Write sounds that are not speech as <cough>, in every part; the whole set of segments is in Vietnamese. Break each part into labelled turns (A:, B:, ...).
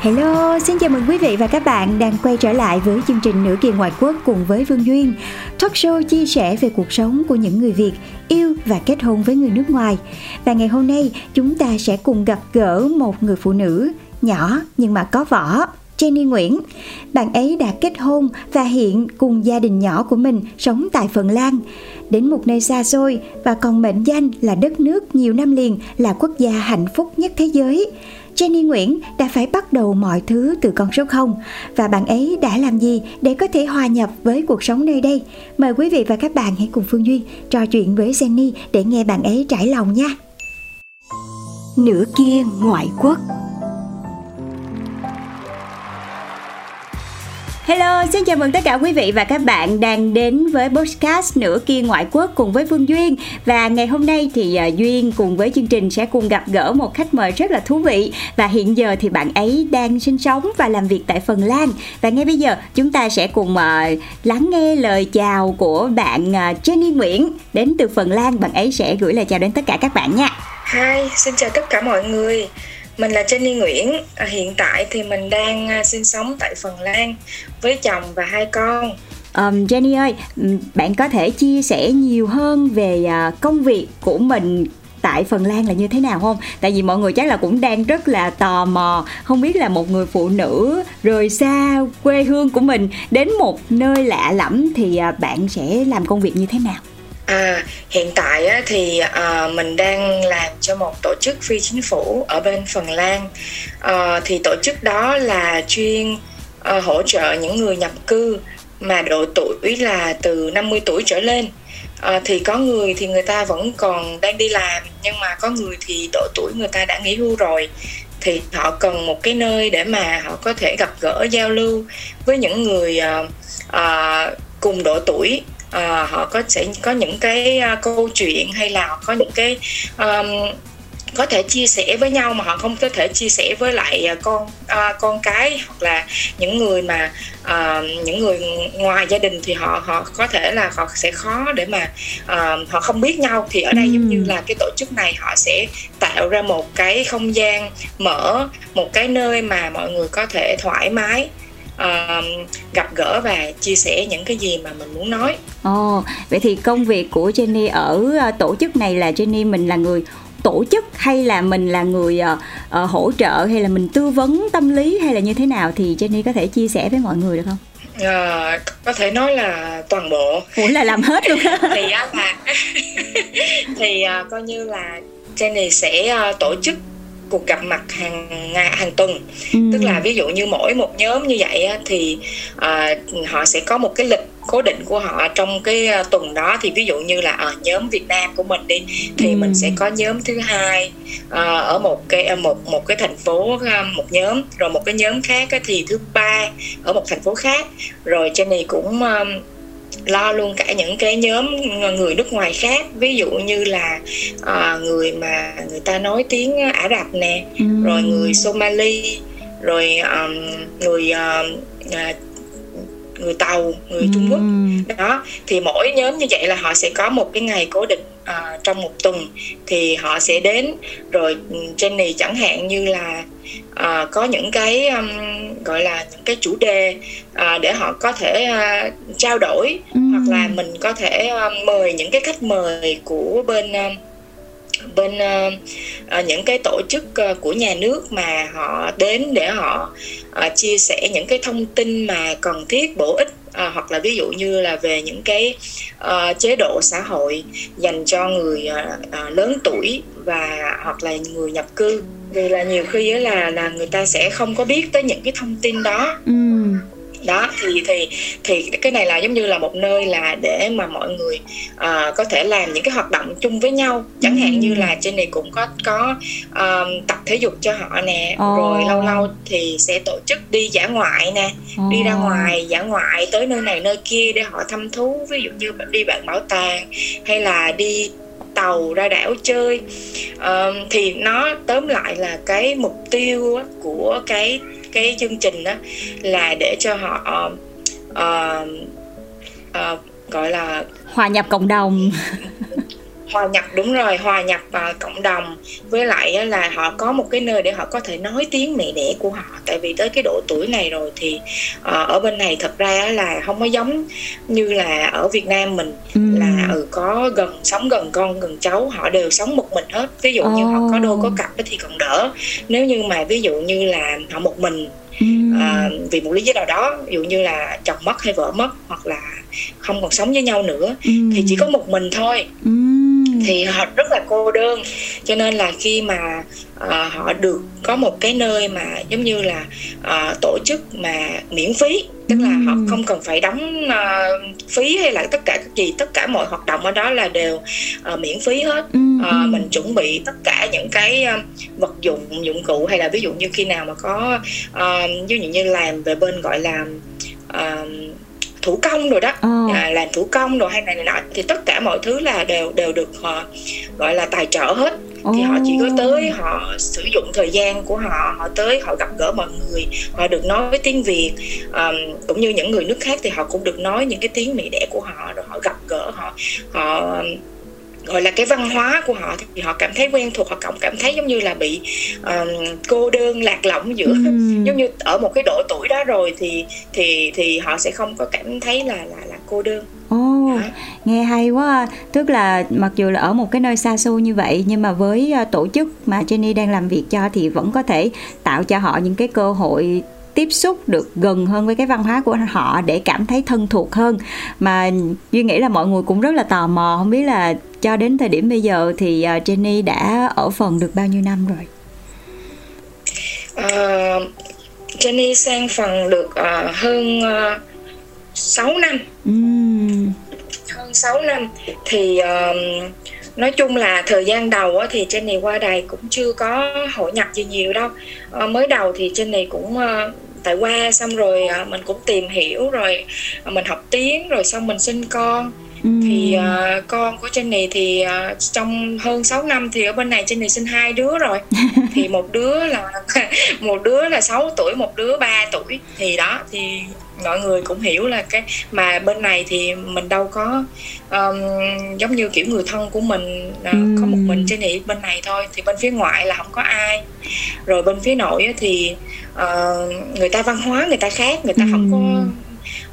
A: Hello, xin chào mừng quý vị và các bạn đang quay trở lại với chương trình Nửa kỳ ngoại quốc cùng với Vương Duyên Talk show chia sẻ về cuộc sống của những người Việt yêu và kết hôn với người nước ngoài Và ngày hôm nay chúng ta sẽ cùng gặp gỡ một người phụ nữ nhỏ nhưng mà có võ Jenny Nguyễn. Bạn ấy đã kết hôn và hiện cùng gia đình nhỏ của mình sống tại Phần Lan, đến một nơi xa xôi và còn mệnh danh là đất nước nhiều năm liền là quốc gia hạnh phúc nhất thế giới. Jenny Nguyễn đã phải bắt đầu mọi thứ từ con số 0 và bạn ấy đã làm gì để có thể hòa nhập với cuộc sống nơi đây? Mời quý vị và các bạn hãy cùng Phương Duyên trò chuyện với Jenny để nghe bạn ấy trải lòng nha. Nửa kia ngoại quốc Hello, xin chào mừng tất cả quý vị và các bạn đang đến với podcast Nửa kia ngoại quốc cùng với Phương Duyên. Và ngày hôm nay thì ờ, Duyên cùng với chương trình sẽ cùng gặp gỡ một khách mời rất là thú vị. Và hiện giờ thì bạn ấy đang sinh sống và làm việc tại Phần Lan. Và ngay bây giờ chúng ta sẽ cùng ờ, lắng nghe lời chào của bạn ờ, Jenny Nguyễn. Đến từ Phần Lan, bạn ấy sẽ gửi lời chào đến tất cả các bạn nha.
B: Hi, xin chào tất cả mọi người. Mình là Jenny Nguyễn. À, hiện tại thì mình đang à, sinh sống tại Phần Lan với chồng và hai con.
A: Um, Jenny ơi, bạn có thể chia sẻ nhiều hơn về à, công việc của mình tại Phần Lan là như thế nào không? Tại vì mọi người chắc là cũng đang rất là tò mò, không biết là một người phụ nữ rời xa quê hương của mình đến một nơi lạ lẫm thì bạn sẽ làm công việc như thế nào?
B: À, hiện tại á, thì à, mình đang làm cho một tổ chức phi chính phủ ở bên Phần Lan. À, thì tổ chức đó là chuyên à, hỗ trợ những người nhập cư mà độ tuổi là từ 50 tuổi trở lên. À, thì có người thì người ta vẫn còn đang đi làm nhưng mà có người thì độ tuổi người ta đã nghỉ hưu rồi thì họ cần một cái nơi để mà họ có thể gặp gỡ giao lưu với những người à, à, cùng độ tuổi à, họ có sẽ có những cái à, câu chuyện hay là họ có những cái um, có thể chia sẻ với nhau mà họ không có thể chia sẻ với lại à, con à, con cái hoặc là những người mà à, những người ngoài gia đình thì họ họ có thể là họ sẽ khó để mà à, họ không biết nhau. Thì ở đây giống như là cái tổ chức này họ sẽ tạo ra một cái không gian mở một cái nơi mà mọi người có thể thoải mái gặp gỡ và chia sẻ những cái gì mà mình muốn nói.
A: Ồ, vậy thì công việc của Jenny ở à, tổ chức này là Jenny mình là người tổ chức hay là mình là người ờ, ờ, hỗ trợ hay là mình tư vấn tâm lý hay là như thế nào? Thì Jenny có thể chia sẻ với mọi người được không?
B: à, có thể nói là toàn bộ.
A: Ủa là làm hết luôn <laughs>
B: thì á là <laughs> thì à, coi như là Jenny sẽ tổ chức cuộc gặp mặt hàng ngày hàng tuần
A: Ừ.
B: tức là ví dụ như mỗi một nhóm như vậy á, thì à, họ sẽ có một cái lịch cố định của họ trong cái à, tuần đó thì ví dụ như là ở nhóm Việt Nam của mình đi thì
A: Ừ.
B: mình sẽ có nhóm thứ hai à, ở một cái à, một một cái thành phố một nhóm rồi một cái nhóm khác thì thứ ba ở một thành phố khác rồi Jenny cũng lo luôn cả những cái nhóm người nước ngoài khác ví dụ như là à, người mà người ta nói tiếng Ả Rập nè
A: Ừ.
B: rồi người Somali rồi um, người uh, uh, người tàu người trung quốc. Đó thì mỗi nhóm như vậy là họ sẽ có một cái ngày cố định uh, trong một tuần. Thì họ sẽ đến rồi ừ, Jenny chẳng hạn như là uh, có những cái um, gọi là những cái chủ đề uh, để họ có thể uh, trao đổi. Ừ. hoặc là mình có thể uh, mời những cái khách mời của bên uh, bên uh, uh, những cái tổ chức uh, của nhà nước mà họ đến để họ uh, chia sẻ những cái thông tin mà cần thiết bổ ích À, hoặc là ví dụ như là về những cái uh, chế độ xã hội dành cho người uh, uh, lớn tuổi và hoặc là người nhập cư. Vì là nhiều khi là là người ta sẽ không có biết tới những cái thông tin đó. Ừ đó thì thì thì cái này là giống như là một nơi là để mà mọi người uh, có thể làm những cái hoạt động chung với nhau. Chẳng hạn như là trên này cũng có có uh, tập thể dục cho họ nè. Oh. rồi lâu lâu thì sẽ tổ chức đi dã ngoại nè oh. đi ra ngoài dã ngoại tới nơi này nơi kia để họ thăm thú. Ví dụ như đi bạn bảo tàng hay là đi tàu ra đảo chơi. Uh, thì nó tóm lại là cái mục tiêu của cái cái chương trình đó là để cho họ uh, uh, gọi là
A: hòa nhập cộng đồng <laughs>
B: hòa nhập đúng rồi hòa nhập vào cộng đồng. Với lại là họ có một cái nơi để họ có thể nói tiếng mẹ đẻ của họ. Tại vì tới cái độ tuổi này rồi thì uh, ở bên này thật ra là không có giống như là ở Việt Nam mình. Ừ. là ừ có gần sống gần con gần cháu họ đều sống một mình hết. Ví dụ như họ có đôi có cặp thì còn đỡ. Nếu như mà ví dụ như là họ một mình à, vì một lý do nào đó ví dụ như là chồng mất hay vợ mất hoặc là không còn sống với nhau nữa ừ. thì chỉ có một mình thôi. Ừ. thì họ rất là cô đơn. Cho nên là khi mà uh, họ được có một cái nơi mà giống như là uh, tổ chức mà miễn phí tức là họ không cần phải đóng uh, phí hay là tất cả các gì tất cả mọi hoạt động ở đó là đều uh, miễn phí hết. Uh, mình chuẩn bị tất cả những cái uh, vật dụng dụng cụ hay là ví dụ như khi nào mà có uh, ví dụ như làm về bên gọi là uh, thủ công rồi đó. Oh. à, làm thủ công rồi hay này này nọ thì tất cả mọi thứ là đều đều được họ gọi là tài trợ hết. Thì họ chỉ có tới họ sử dụng thời gian của họ họ tới họ gặp gỡ mọi người họ được nói với tiếng việt um, cũng như những người nước khác thì họ cũng được nói những cái tiếng mẹ đẻ của họ rồi họ gặp gỡ họ họ gọi là cái văn hóa của họ thì họ cảm thấy quen thuộc họ cảm cảm thấy giống như là bị um, cô đơn lạc lõng giữa ừ. <laughs> giống như ở một cái độ tuổi đó rồi thì thì thì họ sẽ không có cảm thấy là là là cô đơn
A: Ồ, oh, nghe hay quá. Tức là mặc dù là ở một cái nơi xa xôi như vậy nhưng mà với uh, tổ chức mà Jenny đang làm việc cho thì vẫn có thể tạo cho họ những cái cơ hội tiếp xúc được gần hơn với cái văn hóa của họ để cảm thấy thân thuộc hơn. Mà duy nghĩ là mọi người cũng rất là tò mò không biết là cho đến thời điểm bây giờ thì uh, Jenny đã ở phần được bao nhiêu năm rồi?
B: Uh, Jenny sang phần được uh, hơn uh, 6 năm. Uhm. hơn 6 năm thì uh, nói chung là thời gian đầu thì Jenny qua đây cũng chưa có hội nhập gì nhiều đâu. Uh, mới đầu thì Jenny cũng uh, tại qua xong rồi uh, mình cũng tìm hiểu rồi mình học tiếng rồi xong mình sinh con. Ừ. thì uh, con của Jenny thì uh, trong hơn 6 năm thì ở bên này Jenny sinh hai đứa rồi. <laughs> Thì một đứa là <laughs> một đứa là 6 tuổi một đứa 3 tuổi. Thì đó thì mọi người cũng hiểu là cái mà bên này thì mình đâu có um, giống như kiểu người thân của mình uh, ừ. có một mình trên này bên này thôi thì bên phía ngoại là không có ai rồi bên phía nội thì uh, người ta văn hóa người ta khác người ta ừ. không có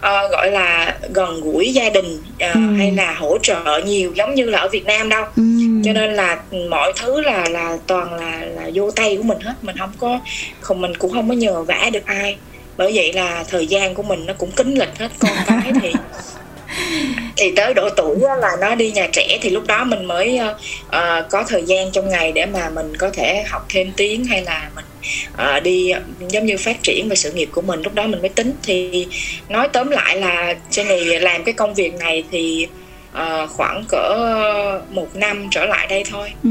B: uh, gọi là gần gũi gia đình uh, ừ. hay là hỗ trợ nhiều giống như là ở Việt Nam đâu ừ. cho nên là mọi thứ là là toàn là là vô tay của mình hết mình không có không mình cũng không có nhờ vả được ai bởi vậy là thời gian của mình nó cũng kính lịch hết con cái thì <laughs> thì tới độ tuổi là nó đi nhà trẻ thì lúc đó mình mới uh, có thời gian trong ngày để mà mình có thể học thêm tiếng hay là mình uh, đi giống như phát triển về sự nghiệp của mình. Lúc đó mình mới tính thì nói tóm lại là Jenny làm cái công việc này thì uh, khoảng cỡ một năm trở lại đây thôi. Ừ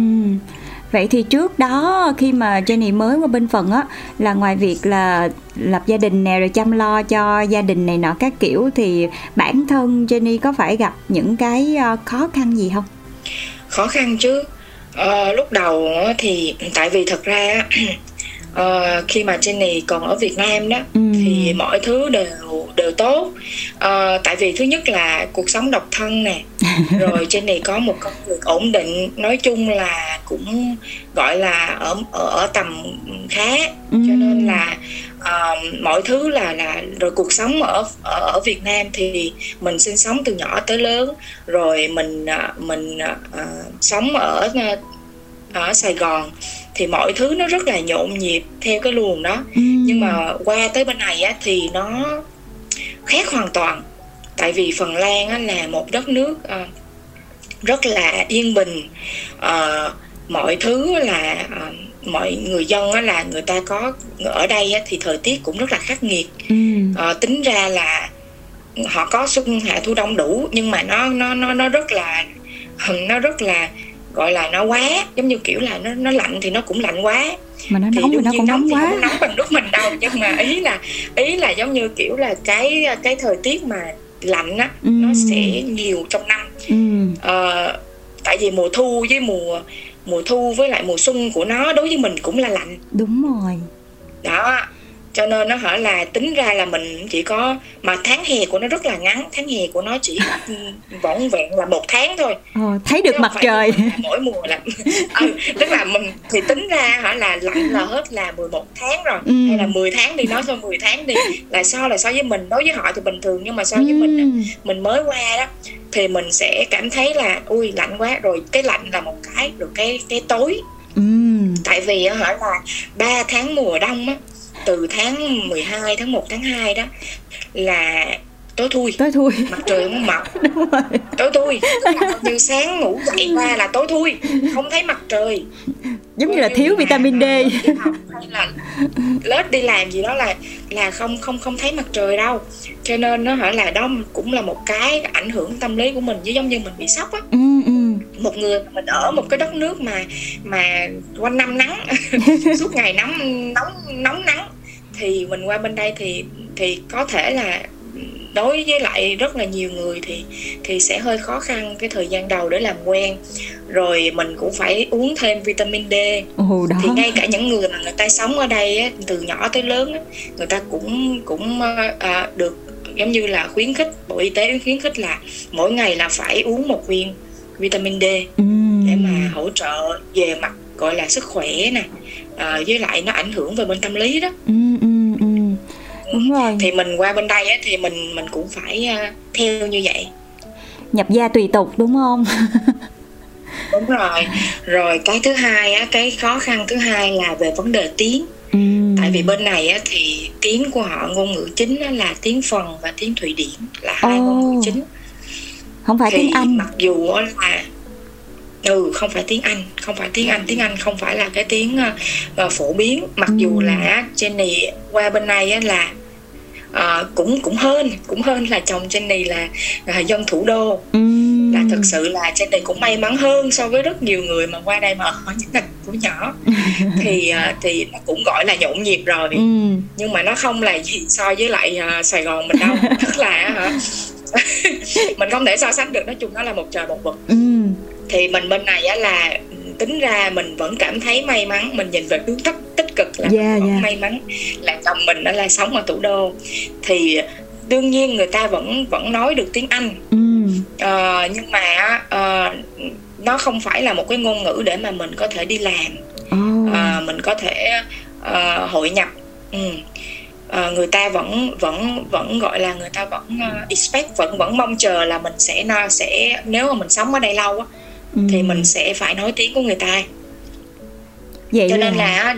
A: Vậy thì trước đó khi mà Jenny mới qua bên phần á là ngoài việc là lập gia đình nè rồi chăm lo cho gia đình này nọ các kiểu thì bản thân Jenny có phải gặp những cái ờ, khó khăn gì không?
B: Khó khăn chứ. à, lúc đầu thì tại vì thật ra uh, khi mà Jenny còn ở Việt Nam đó
A: Ừ.
B: thì mọi thứ đều đều tốt. Ờ, tại vì thứ nhất là cuộc sống độc thân nè. <laughs> Rồi Jenny có một công việc ổn định. Nói chung là cũng gọi là ở ở, ở tầm khá.
A: Ừ.
B: cho nên là ờ, mọi thứ là là rồi cuộc sống ở ở ở Việt Nam thì mình sinh sống từ nhỏ tới lớn. Rồi mình à, mình à, sống ở à, ở Sài Gòn thì mọi thứ nó rất là nhộn nhịp theo cái luồng đó
A: Ừ.
B: nhưng mà qua tới bên này á, thì nó khác hoàn toàn tại vì Phần Lan á, là một đất nước à, rất là yên bình Ờ, mọi thứ là à, mọi người dân á, là người ta có ở đây á, thì thời tiết cũng rất là khắc nghiệt
A: Ừ.
B: Ờ, tính ra là họ có xuân hạ thu đông đủ nhưng mà nó nó nó nó rất là <laughs> nó rất là gọi là nó quá giống như kiểu là nó nó lạnh thì nó cũng lạnh quá.
A: Mà nó nóng thì nó cũng nóng
B: thì
A: quá.
B: không nóng bằng nước mình đâu nhưng mà ý là ý là giống như kiểu là cái cái thời tiết mà lạnh á
A: Ừ.
B: nó sẽ nhiều trong năm.
A: Ừ.
B: Ờ, tại vì mùa thu với mùa mùa thu với lại mùa xuân của nó đối với mình cũng là lạnh.
A: Đúng rồi.
B: Đó cho nên nó hỏi là tính ra là mình chỉ có mà tháng hè của nó rất là ngắn. Tháng hè của nó chỉ <laughs> vỏn vẹn là một tháng thôi.
A: Ờ, thấy được
B: Chứ
A: mặt trời.
B: mỗi mùa là <laughs> ừ, tức là mình thì tính ra hả là lạnh là hết là 11 tháng rồi.
A: Ừ.
B: hay là 10 tháng đi nói thôi 10 tháng đi. Là so là so với mình đối với họ thì bình thường nhưng mà so với mình
A: Ừ.
B: mình mới qua đó thì mình sẽ cảm thấy là ui lạnh quá. Rồi cái lạnh là một cái rồi cái cái tối.
A: Ừ.
B: tại vì hả là 3 tháng mùa đông á từ tháng 12 tháng 1 tháng 2 đó là tối thui.
A: Tối thui.
B: Mặt trời không mọc. <laughs>
A: Đúng rồi.
B: Tối thui. <laughs> Dù sáng ngủ dậy qua là tối thui. Không thấy mặt trời
A: giống như là thiếu vitamin D.
B: Hay là lớp đi làm gì đó là là không không không thấy mặt trời đâu. Cho nên nó hỏi là đó cũng là một cái ảnh hưởng tâm lý của mình chứ giống như mình bị sốc á.
A: Ừ, ừ.
B: một người mình ở một cái đất nước mà mà quanh năm nắng <laughs> suốt ngày nóng nóng nóng nắng thì mình qua bên đây thì thì có thể là đối với lại rất là nhiều người thì thì sẽ hơi khó khăn cái thời gian đầu để làm quen. Rồi mình cũng phải uống thêm vitamin D.
A: Ồ đó.
B: Thì ngay cả những người mà người ta sống ở đây á, từ nhỏ tới lớn á, người ta cũng cũng à, được giống như là khuyến khích bộ y tế khuyến khích là mỗi ngày là phải uống một viên vitamin D
A: ừ.
B: để mà hỗ trợ về mặt gọi là sức khỏe nè. À, với lại nó ảnh hưởng về bên tâm lý đó.
A: Ừ, ừ. Đúng rồi.
B: Thì mình qua bên đây á, thì mình mình cũng phải à, theo như vậy.
A: Nhập gia tùy tục đúng không? <laughs>
B: Đúng rồi. Rồi cái thứ hai á cái khó khăn thứ hai là về vấn đề tiếng.
A: Ừ.
B: tại vì bên này á, thì tiếng của họ ngôn ngữ chính á, là tiếng phần và tiếng thụy điển là hai
A: Ồ.
B: ngôn ngữ chính.
A: Không phải
B: thì
A: tiếng anh.
B: mặc dù á là ừ không phải tiếng anh không phải tiếng anh tiếng anh không phải là cái tiếng ờ, ờ, phổ biến. Mặc
A: Ừ.
B: dù là Jenny qua bên này á là ờ, cũng cũng hơn cũng hơn là chồng Jenny là, là dân thủ đô
A: ừ.
B: là thực sự là Jenny cũng may mắn hơn so với rất nhiều người mà qua đây mà ở những thành phố nhỏ <laughs> thì ờ, thì nó cũng gọi là nhộn nhịp rồi
A: ừ.
B: nhưng mà nó không là gì so với lại à, Sài Gòn mình đâu <laughs> tức là hả <laughs> mình không thể so sánh được nói chung nó là một trời một vực
A: ừ.
B: thì mình bên này á là tính ra mình vẫn cảm thấy may mắn mình nhìn về hướng tích tích cực là mình vẫn
A: dạ.
B: may mắn là chồng mình đó là sống ở thủ đô thì đương nhiên người ta vẫn vẫn nói được tiếng Anh
A: ừ.
B: Ờ, nhưng mà ờ, nó không phải là một cái ngôn ngữ để mà mình có thể đi làm
A: Ồ.
B: à, mình có thể ờ, hội nhập ừ. Ờ, người ta vẫn vẫn vẫn gọi là người ta vẫn ờ, expect vẫn vẫn mong chờ là mình sẽ nó sẽ nếu mà mình sống ở đây lâu á
A: ừ.
B: thì mình sẽ phải nói tiếng của người ta
A: vậy
B: cho nên là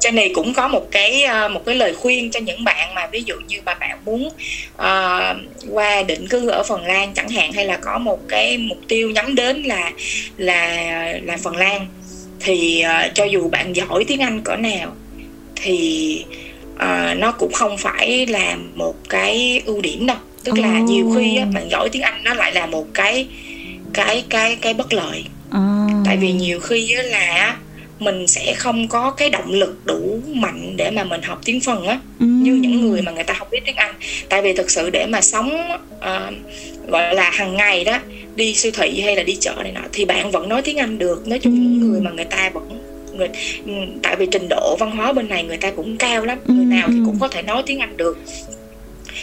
B: trên này cũng có một cái ờ, một cái lời khuyên cho những bạn mà ví dụ như mà bạn muốn ờ, qua định cư ở Phần Lan chẳng hạn hay là có một cái mục tiêu nhắm đến là là là Phần Lan thì ờ, cho dù bạn giỏi tiếng Anh cỡ nào thì ờ, nó cũng không phải là một cái ưu điểm đâu tức là
A: Ồ.
B: nhiều khi á, bạn giỏi tiếng Anh nó lại là một cái cái cái cái bất lợi.
A: À.
B: tại vì nhiều khi là mình sẽ không có cái động lực đủ mạnh để mà mình học tiếng phần á.
A: Ừ.
B: như những người mà người ta không biết tiếng Anh. Tại vì thực sự để mà sống ờ, gọi là hàng ngày đó đi siêu thị hay là đi chợ này nọ thì bạn vẫn nói tiếng Anh được. Nói chung
A: Ừ.
B: những người mà người ta vẫn người ừ, tại vì trình độ văn hóa bên này người ta cũng cao lắm. Người
A: Ừ,
B: nào thì cũng có thể nói tiếng Anh được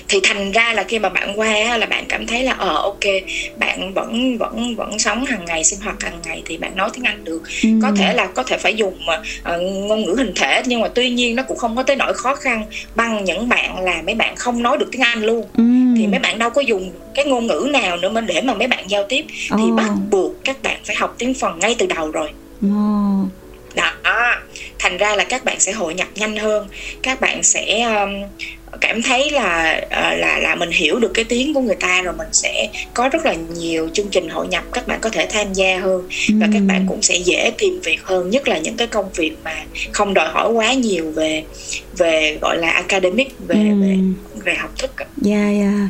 B: thì thành ra là khi mà bạn qua là bạn cảm thấy là ờ ok bạn vẫn vẫn vẫn sống hàng ngày sinh hoạt hàng ngày thì bạn nói tiếng Anh được
A: Ừ.
B: có thể là có thể phải dùng ờ, ngôn ngữ hình thể nhưng mà tuy nhiên nó cũng không có tới nỗi khó khăn bằng những bạn là mấy bạn không nói được tiếng Anh luôn
A: Ừ.
B: thì mấy bạn đâu có dùng cái ngôn ngữ nào nữa mà để mà mấy bạn giao tiếp thì
A: Ồ.
B: bắt buộc các bạn phải học tiếng phần ngay từ đầu rồi
A: Ồ.
B: đó thành ra là các bạn sẽ hội nhập nhanh hơn các bạn sẽ um, cảm thấy là ờ, là là mình hiểu được cái tiếng của người ta rồi mình sẽ có rất là nhiều chương trình hội nhập các bạn có thể tham gia hơn và các bạn cũng sẽ dễ tìm việc hơn nhất là những cái công việc mà không đòi hỏi quá nhiều về về gọi là academic về
A: Ừ.
B: về về học thức.
A: Dạ dạ.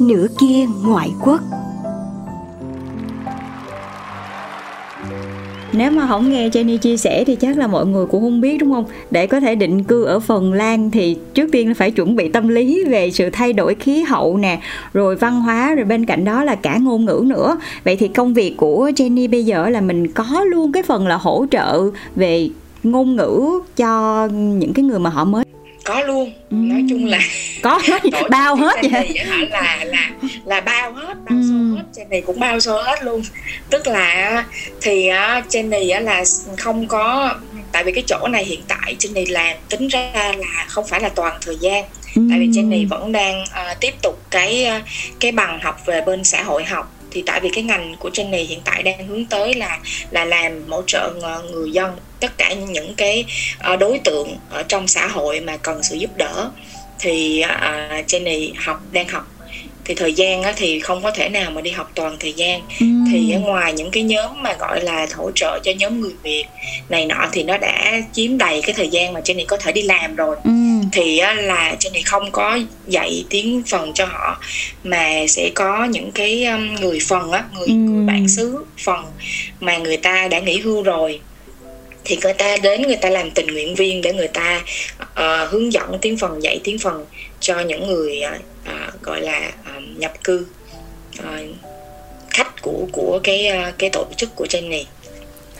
A: Nửa kia ngoại quốc. Nếu mà không nghe Jenny chia sẻ thì chắc là mọi người cũng không biết đúng không? Để có thể định cư ở Phần Lan thì trước tiên là phải chuẩn bị tâm lý về sự thay đổi khí hậu nè, rồi văn hóa, rồi bên cạnh đó là cả ngôn ngữ nữa. Vậy thì công việc của Jenny bây giờ là mình có luôn cái phần là hỗ trợ về ngôn ngữ cho những cái người mà họ mới
B: có luôn.
A: Ừ.
B: nói chung là
A: có hết. <laughs> bao hết vậy.
B: này là là là bao hết bao
A: Ừ.
B: số hết. Trên này cũng bao số hết luôn. Tức là thì trên này là không có tại vì cái chỗ này hiện tại trên này làm tính ra là không phải là toàn thời gian. Tại vì trên này vẫn đang à, tiếp tục cái à, cái bằng học về bên xã hội học thì tại vì cái ngành của trên này hiện tại đang hướng tới là là làm hỗ trợ người dân tất cả những cái ờ, đối tượng ở trong xã hội mà cần sự giúp đỡ. Thì ờ, uh, trên này học đang học thì thời gian á, thì không có thể nào mà đi học toàn thời gian
A: Ừ.
B: thì ở ngoài những cái nhóm mà gọi là hỗ trợ cho nhóm người Việt này nọ thì nó đã chiếm đầy cái thời gian mà trên này có thể đi làm rồi
A: Ừ.
B: thì á, là trên này không có dạy tiếng phần cho họ mà sẽ có những cái um, người phần á người,
A: Ừ.
B: người bản xứ phần mà người ta đã nghỉ hưu rồi thì người ta đến người ta làm tình nguyện viên để người ta ờ, hướng dẫn tiếng phần dạy tiếng phần cho những người ờ, ờ, gọi là ờ, nhập cư ờ, khách của của cái ờ, cái tổ chức của này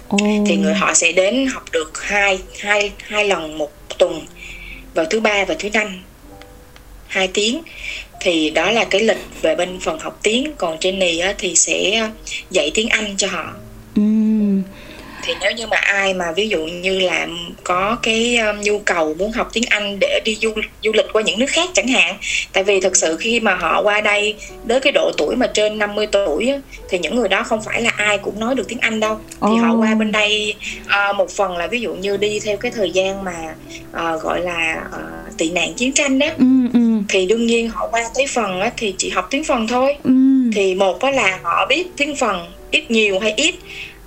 A: Ồ.
B: thì người họ sẽ đến học được hai hai hai lần một tuần vào thứ ba và thứ năm hai tiếng thì đó là cái lịch về bên phần học tiếng còn trên này á, thì sẽ dạy tiếng Anh cho họ
A: Ừ.
B: thì nếu như mà ai mà ví dụ như là có cái um, nhu cầu muốn học tiếng Anh để đi du du lịch qua những nước khác chẳng hạn tại vì thực sự khi mà họ qua đây tới cái độ tuổi mà trên 50 tuổi á, thì những người đó không phải là ai cũng nói được tiếng Anh đâu thì họ qua bên đây à, một phần là ví dụ như đi theo cái thời gian mà à, gọi là à, tị nạn chiến tranh đó
A: Ừ. Ừ.
B: thì đương nhiên họ qua tới phần á, thì chỉ học tiếng phần thôi
A: Ừ.
B: thì một á là họ biết tiếng phần ít nhiều hay ít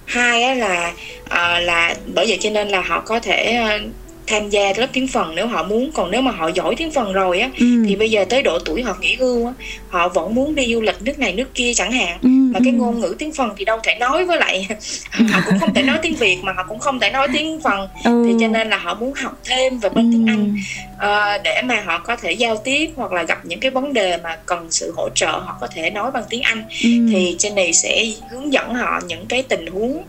B: hai là ờ, là bởi vậy cho nên là họ có thể ờ, tham gia lớp tiếng phần nếu họ muốn còn nếu mà họ giỏi tiếng phần rồi á
A: Ừ.
B: thì bây giờ tới độ tuổi họ nghỉ hưu á họ vẫn muốn đi du lịch nước này nước kia chẳng hạn
A: Ừ.
B: mà cái
A: ừ.
B: ngôn ngữ tiếng phần thì đâu thể nói với lại <laughs> họ cũng không thể nói tiếng việt mà họ cũng không thể nói tiếng phần
A: Ừ.
B: thì cho nên là họ muốn học thêm về bên tiếng
A: Ừ.
B: anh ờ, để mà họ có thể giao tiếp hoặc là gặp những cái vấn đề mà cần sự hỗ trợ họ có thể nói bằng tiếng anh
A: Ừ.
B: thì trên này sẽ hướng dẫn họ những cái tình huống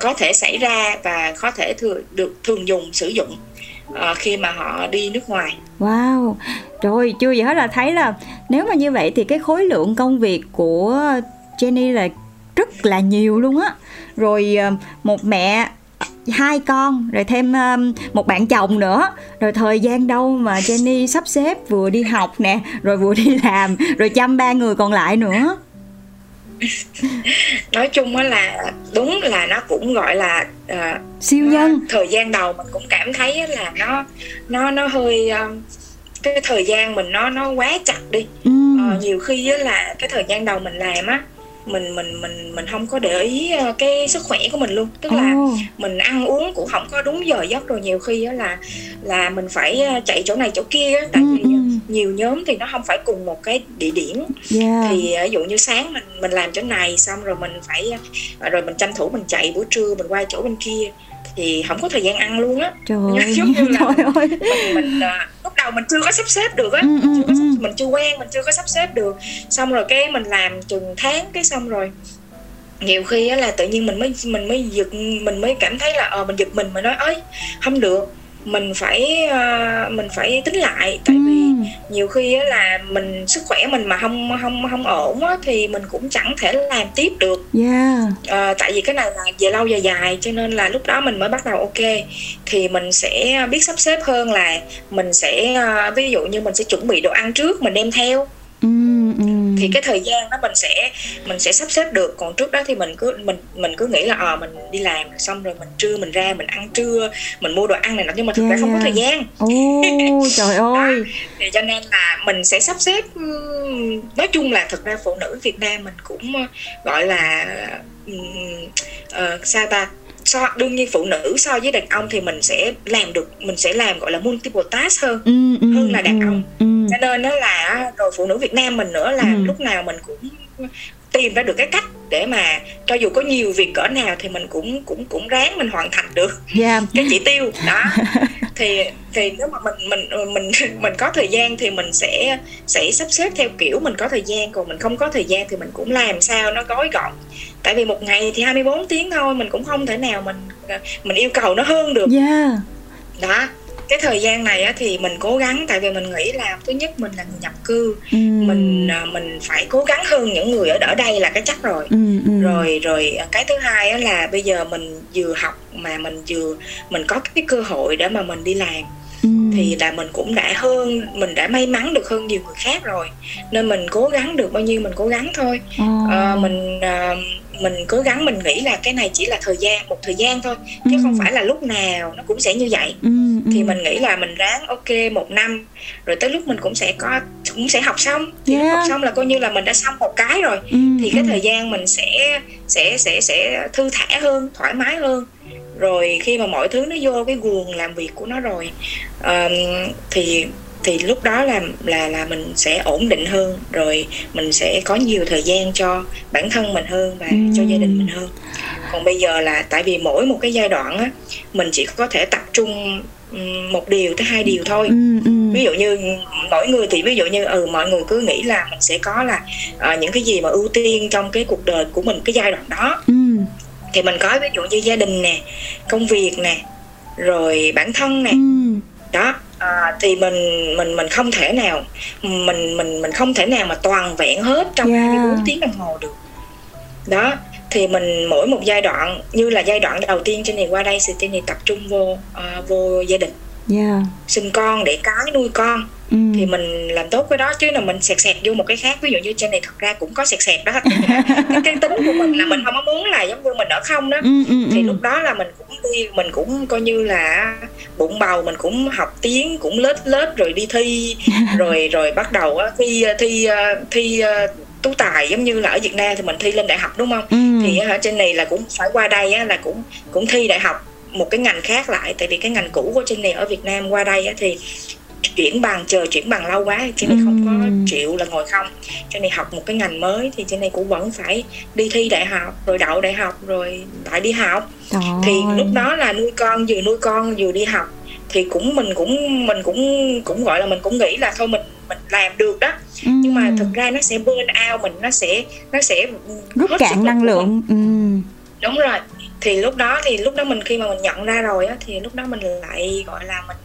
B: có thể xảy ra và có thể thừa, được thường dùng sử dụng ờ, khi mà họ đi nước ngoài.
A: Wow, rồi chưa gì hết là thấy là nếu mà như vậy thì cái khối lượng công việc của Jenny là rất là nhiều luôn á. Rồi ờ, một mẹ hai con rồi thêm ờ, một bạn chồng nữa. Rồi thời gian đâu mà Jenny sắp xếp vừa đi học nè rồi vừa đi làm rồi chăm ba người còn lại nữa. <laughs>
B: nói chung á là đúng là nó cũng gọi là ờ,
A: siêu nhân
B: thời gian đầu mình cũng cảm thấy là nó nó nó hơi um, cái thời gian mình nó nó quá chặt đi
A: ừ.
B: Ờ, nhiều khi á là cái thời gian đầu mình làm á mình mình mình mình không có để ý ờ, cái sức khỏe của mình luôn tức là
A: Ồ.
B: mình ăn uống cũng không có đúng giờ giấc rồi nhiều khi là là mình phải ờ, chạy chỗ này chỗ kia tại
A: Ừ,
B: vì
A: ừ.
B: nhiều nhóm thì nó không phải cùng một cái địa điểm
A: Yeah.
B: thì ờ, ví dụ như sáng mình mình làm chỗ này xong rồi mình phải ờ, rồi mình tranh thủ mình chạy buổi trưa mình qua chỗ bên kia thì không có thời gian ăn luôn á
A: Trời ơi,
B: giống như là <laughs>
A: trời ơi.
B: mình, mình à, lúc đầu mình chưa có sắp xếp được á
A: Ừ, ừ,
B: chưa có,
A: ừ.
B: mình chưa quen mình chưa có sắp xếp được xong rồi cái mình làm chừng tháng cái xong rồi nhiều khi á là tự nhiên mình mới mình mới giật mình mới cảm thấy là ờ mình giật mình mà nói ơi không được mình phải uh, mình phải tính lại. Tại vì
A: Ừm,
B: nhiều khi là mình sức khỏe mình mà không không không ổn á thì mình cũng chẳng thể làm tiếp được.
A: Yeah.
B: Ờ, tại vì cái này là về lâu về dài cho nên là lúc đó mình mới bắt đầu ok. Thì mình sẽ biết sắp xếp hơn là mình sẽ ờ, ví dụ như mình sẽ chuẩn bị đồ ăn trước mình đem theo.
A: Ừm, ừm.
B: thì cái thời gian đó mình sẽ mình sẽ sắp xếp được còn trước đó thì mình cứ mình mình cứ nghĩ là ờ mình đi làm xong rồi mình trưa mình ra mình ăn trưa mình mua đồ ăn này nọ nhưng mà thực
A: Yeah,
B: ra không có
A: yeah.
B: thời gian
A: Ồ, trời <laughs> ơi.
B: thì cho nên là mình sẽ sắp xếp ừm, nói chung là thực ra phụ nữ Việt Nam mình cũng ờ, gọi là ờ, sao ta so đương nhiên phụ nữ so với đàn ông thì mình sẽ làm được mình sẽ làm gọi là multiple task hơn
A: Ừm, ừm,
B: hơn là đàn
A: ừm,
B: ông.
A: ừm.
B: Cho nên đó là rồi phụ nữ Việt Nam mình nữa là
A: Ừ.
B: lúc nào mình cũng tìm ra được cái cách để mà cho dù có nhiều việc cỡ nào thì mình cũng cũng cũng ráng mình hoàn thành được
A: Yeah.
B: cái chỉ tiêu đó <laughs> thì thì nếu mà mình mình mình mình có thời gian thì mình sẽ sẽ sắp xếp theo kiểu mình có thời gian còn mình không có thời gian thì mình cũng làm sao nó gói gọn tại vì một ngày thì 24 tiếng thôi mình cũng không thể nào mình mình yêu cầu nó hơn được
A: Yeah.
B: đó cái thời gian này á, thì mình cố gắng tại vì mình nghĩ là thứ nhất mình là người nhập cư
A: Ừm.
B: mình à, mình phải cố gắng hơn những người ở ở đây là cái chắc rồi
A: Ừm, ừm.
B: rồi rồi à, cái thứ hai á là bây giờ mình vừa học mà mình vừa mình có cái cơ hội để mà mình đi làm
A: Ừm.
B: thì là mình cũng đã hơn mình đã may mắn được hơn nhiều người khác rồi nên mình cố gắng được bao nhiêu mình cố gắng thôi
A: Ồ.
B: Ờ, mình à, mình cố gắng mình nghĩ là cái này chỉ là thời gian một thời gian thôi chứ không
A: Ừm.
B: phải là lúc nào nó cũng sẽ như vậy
A: Ừm,
B: thì
A: ừm.
B: mình nghĩ là mình ráng ok một năm rồi tới lúc mình cũng sẽ có cũng sẽ học xong thì
A: Yeah.
B: học xong là coi như là mình đã xong một cái rồi
A: Ừm,
B: thì cái
A: ừm.
B: thời gian mình sẽ sẽ sẽ sẽ thư thả hơn thoải mái hơn rồi khi mà mọi thứ nó vô cái guồng làm việc của nó rồi ờm, thì thì lúc đó là là là mình sẽ ổn định hơn rồi mình sẽ có nhiều thời gian cho bản thân mình hơn và cho gia đình mình hơn. Còn bây giờ là tại vì mỗi một cái giai đoạn á mình chỉ có thể tập trung một điều tới hai điều thôi.
A: Ừm, ừm.
B: ví dụ như mỗi người thì ví dụ như ừ mọi người cứ nghĩ là mình sẽ có là ờ, những cái gì mà ưu tiên trong cái cuộc đời của mình cái giai đoạn đó.
A: Ừm,
B: thì mình có ví dụ như gia đình nè công việc nè rồi bản thân nè.
A: Ừm.
B: đó à, thì mình mình mình không thể nào mình mình mình không thể nào mà toàn vẹn hết trong
A: Yeah.
B: 24 tiếng đồng hồ được đó thì mình mỗi một giai đoạn như là giai đoạn đầu tiên trên này qua đây thì trên này tập trung vô à, vô gia đình
A: Yeah.
B: sinh con để cái nuôi con
A: Ừm.
B: thì mình làm tốt cái đó chứ là mình sẹt sẹt vô một cái khác. Ví dụ như trên này thật ra cũng có sẹt sẹt đó. <laughs> Cái, cái tính của mình là mình không có muốn là giống như mình ở không đó.
A: Ừm, ừm,
B: thì lúc đó là mình cũng đi mình cũng coi như là bụng bầu mình cũng học tiếng cũng lết lết rồi đi thi. <laughs> Rồi rồi bắt đầu thi thi thi ờ, tú tài giống như là ở Việt Nam thì mình thi lên đại học đúng không? Thì ở trên này là cũng phải qua đây là cũng cũng thi đại học một cái ngành khác lại. Tại vì cái ngành cũ của trên này ở Việt Nam qua đây thì chuyển bằng chờ chuyển bằng lâu quá trên này không có chịu là ngồi không. Trên này học một cái ngành mới thì trên này cũng vẫn phải đi thi đại học rồi đậu đại học rồi lại đi học.
A: Trời
B: thì lúc đó là nuôi con vừa nuôi con vừa đi học. Thì cũng mình cũng mình cũng cũng gọi là mình cũng nghĩ là thôi mình mình làm được đó. Nhưng mà thực ra nó sẽ burn out mình nó sẽ nó sẽ
A: rút cạn năng lượng Ừm.
B: đúng rồi. Thì lúc đó thì lúc đó mình khi mà mình nhận ra rồi á thì lúc đó mình lại gọi là mình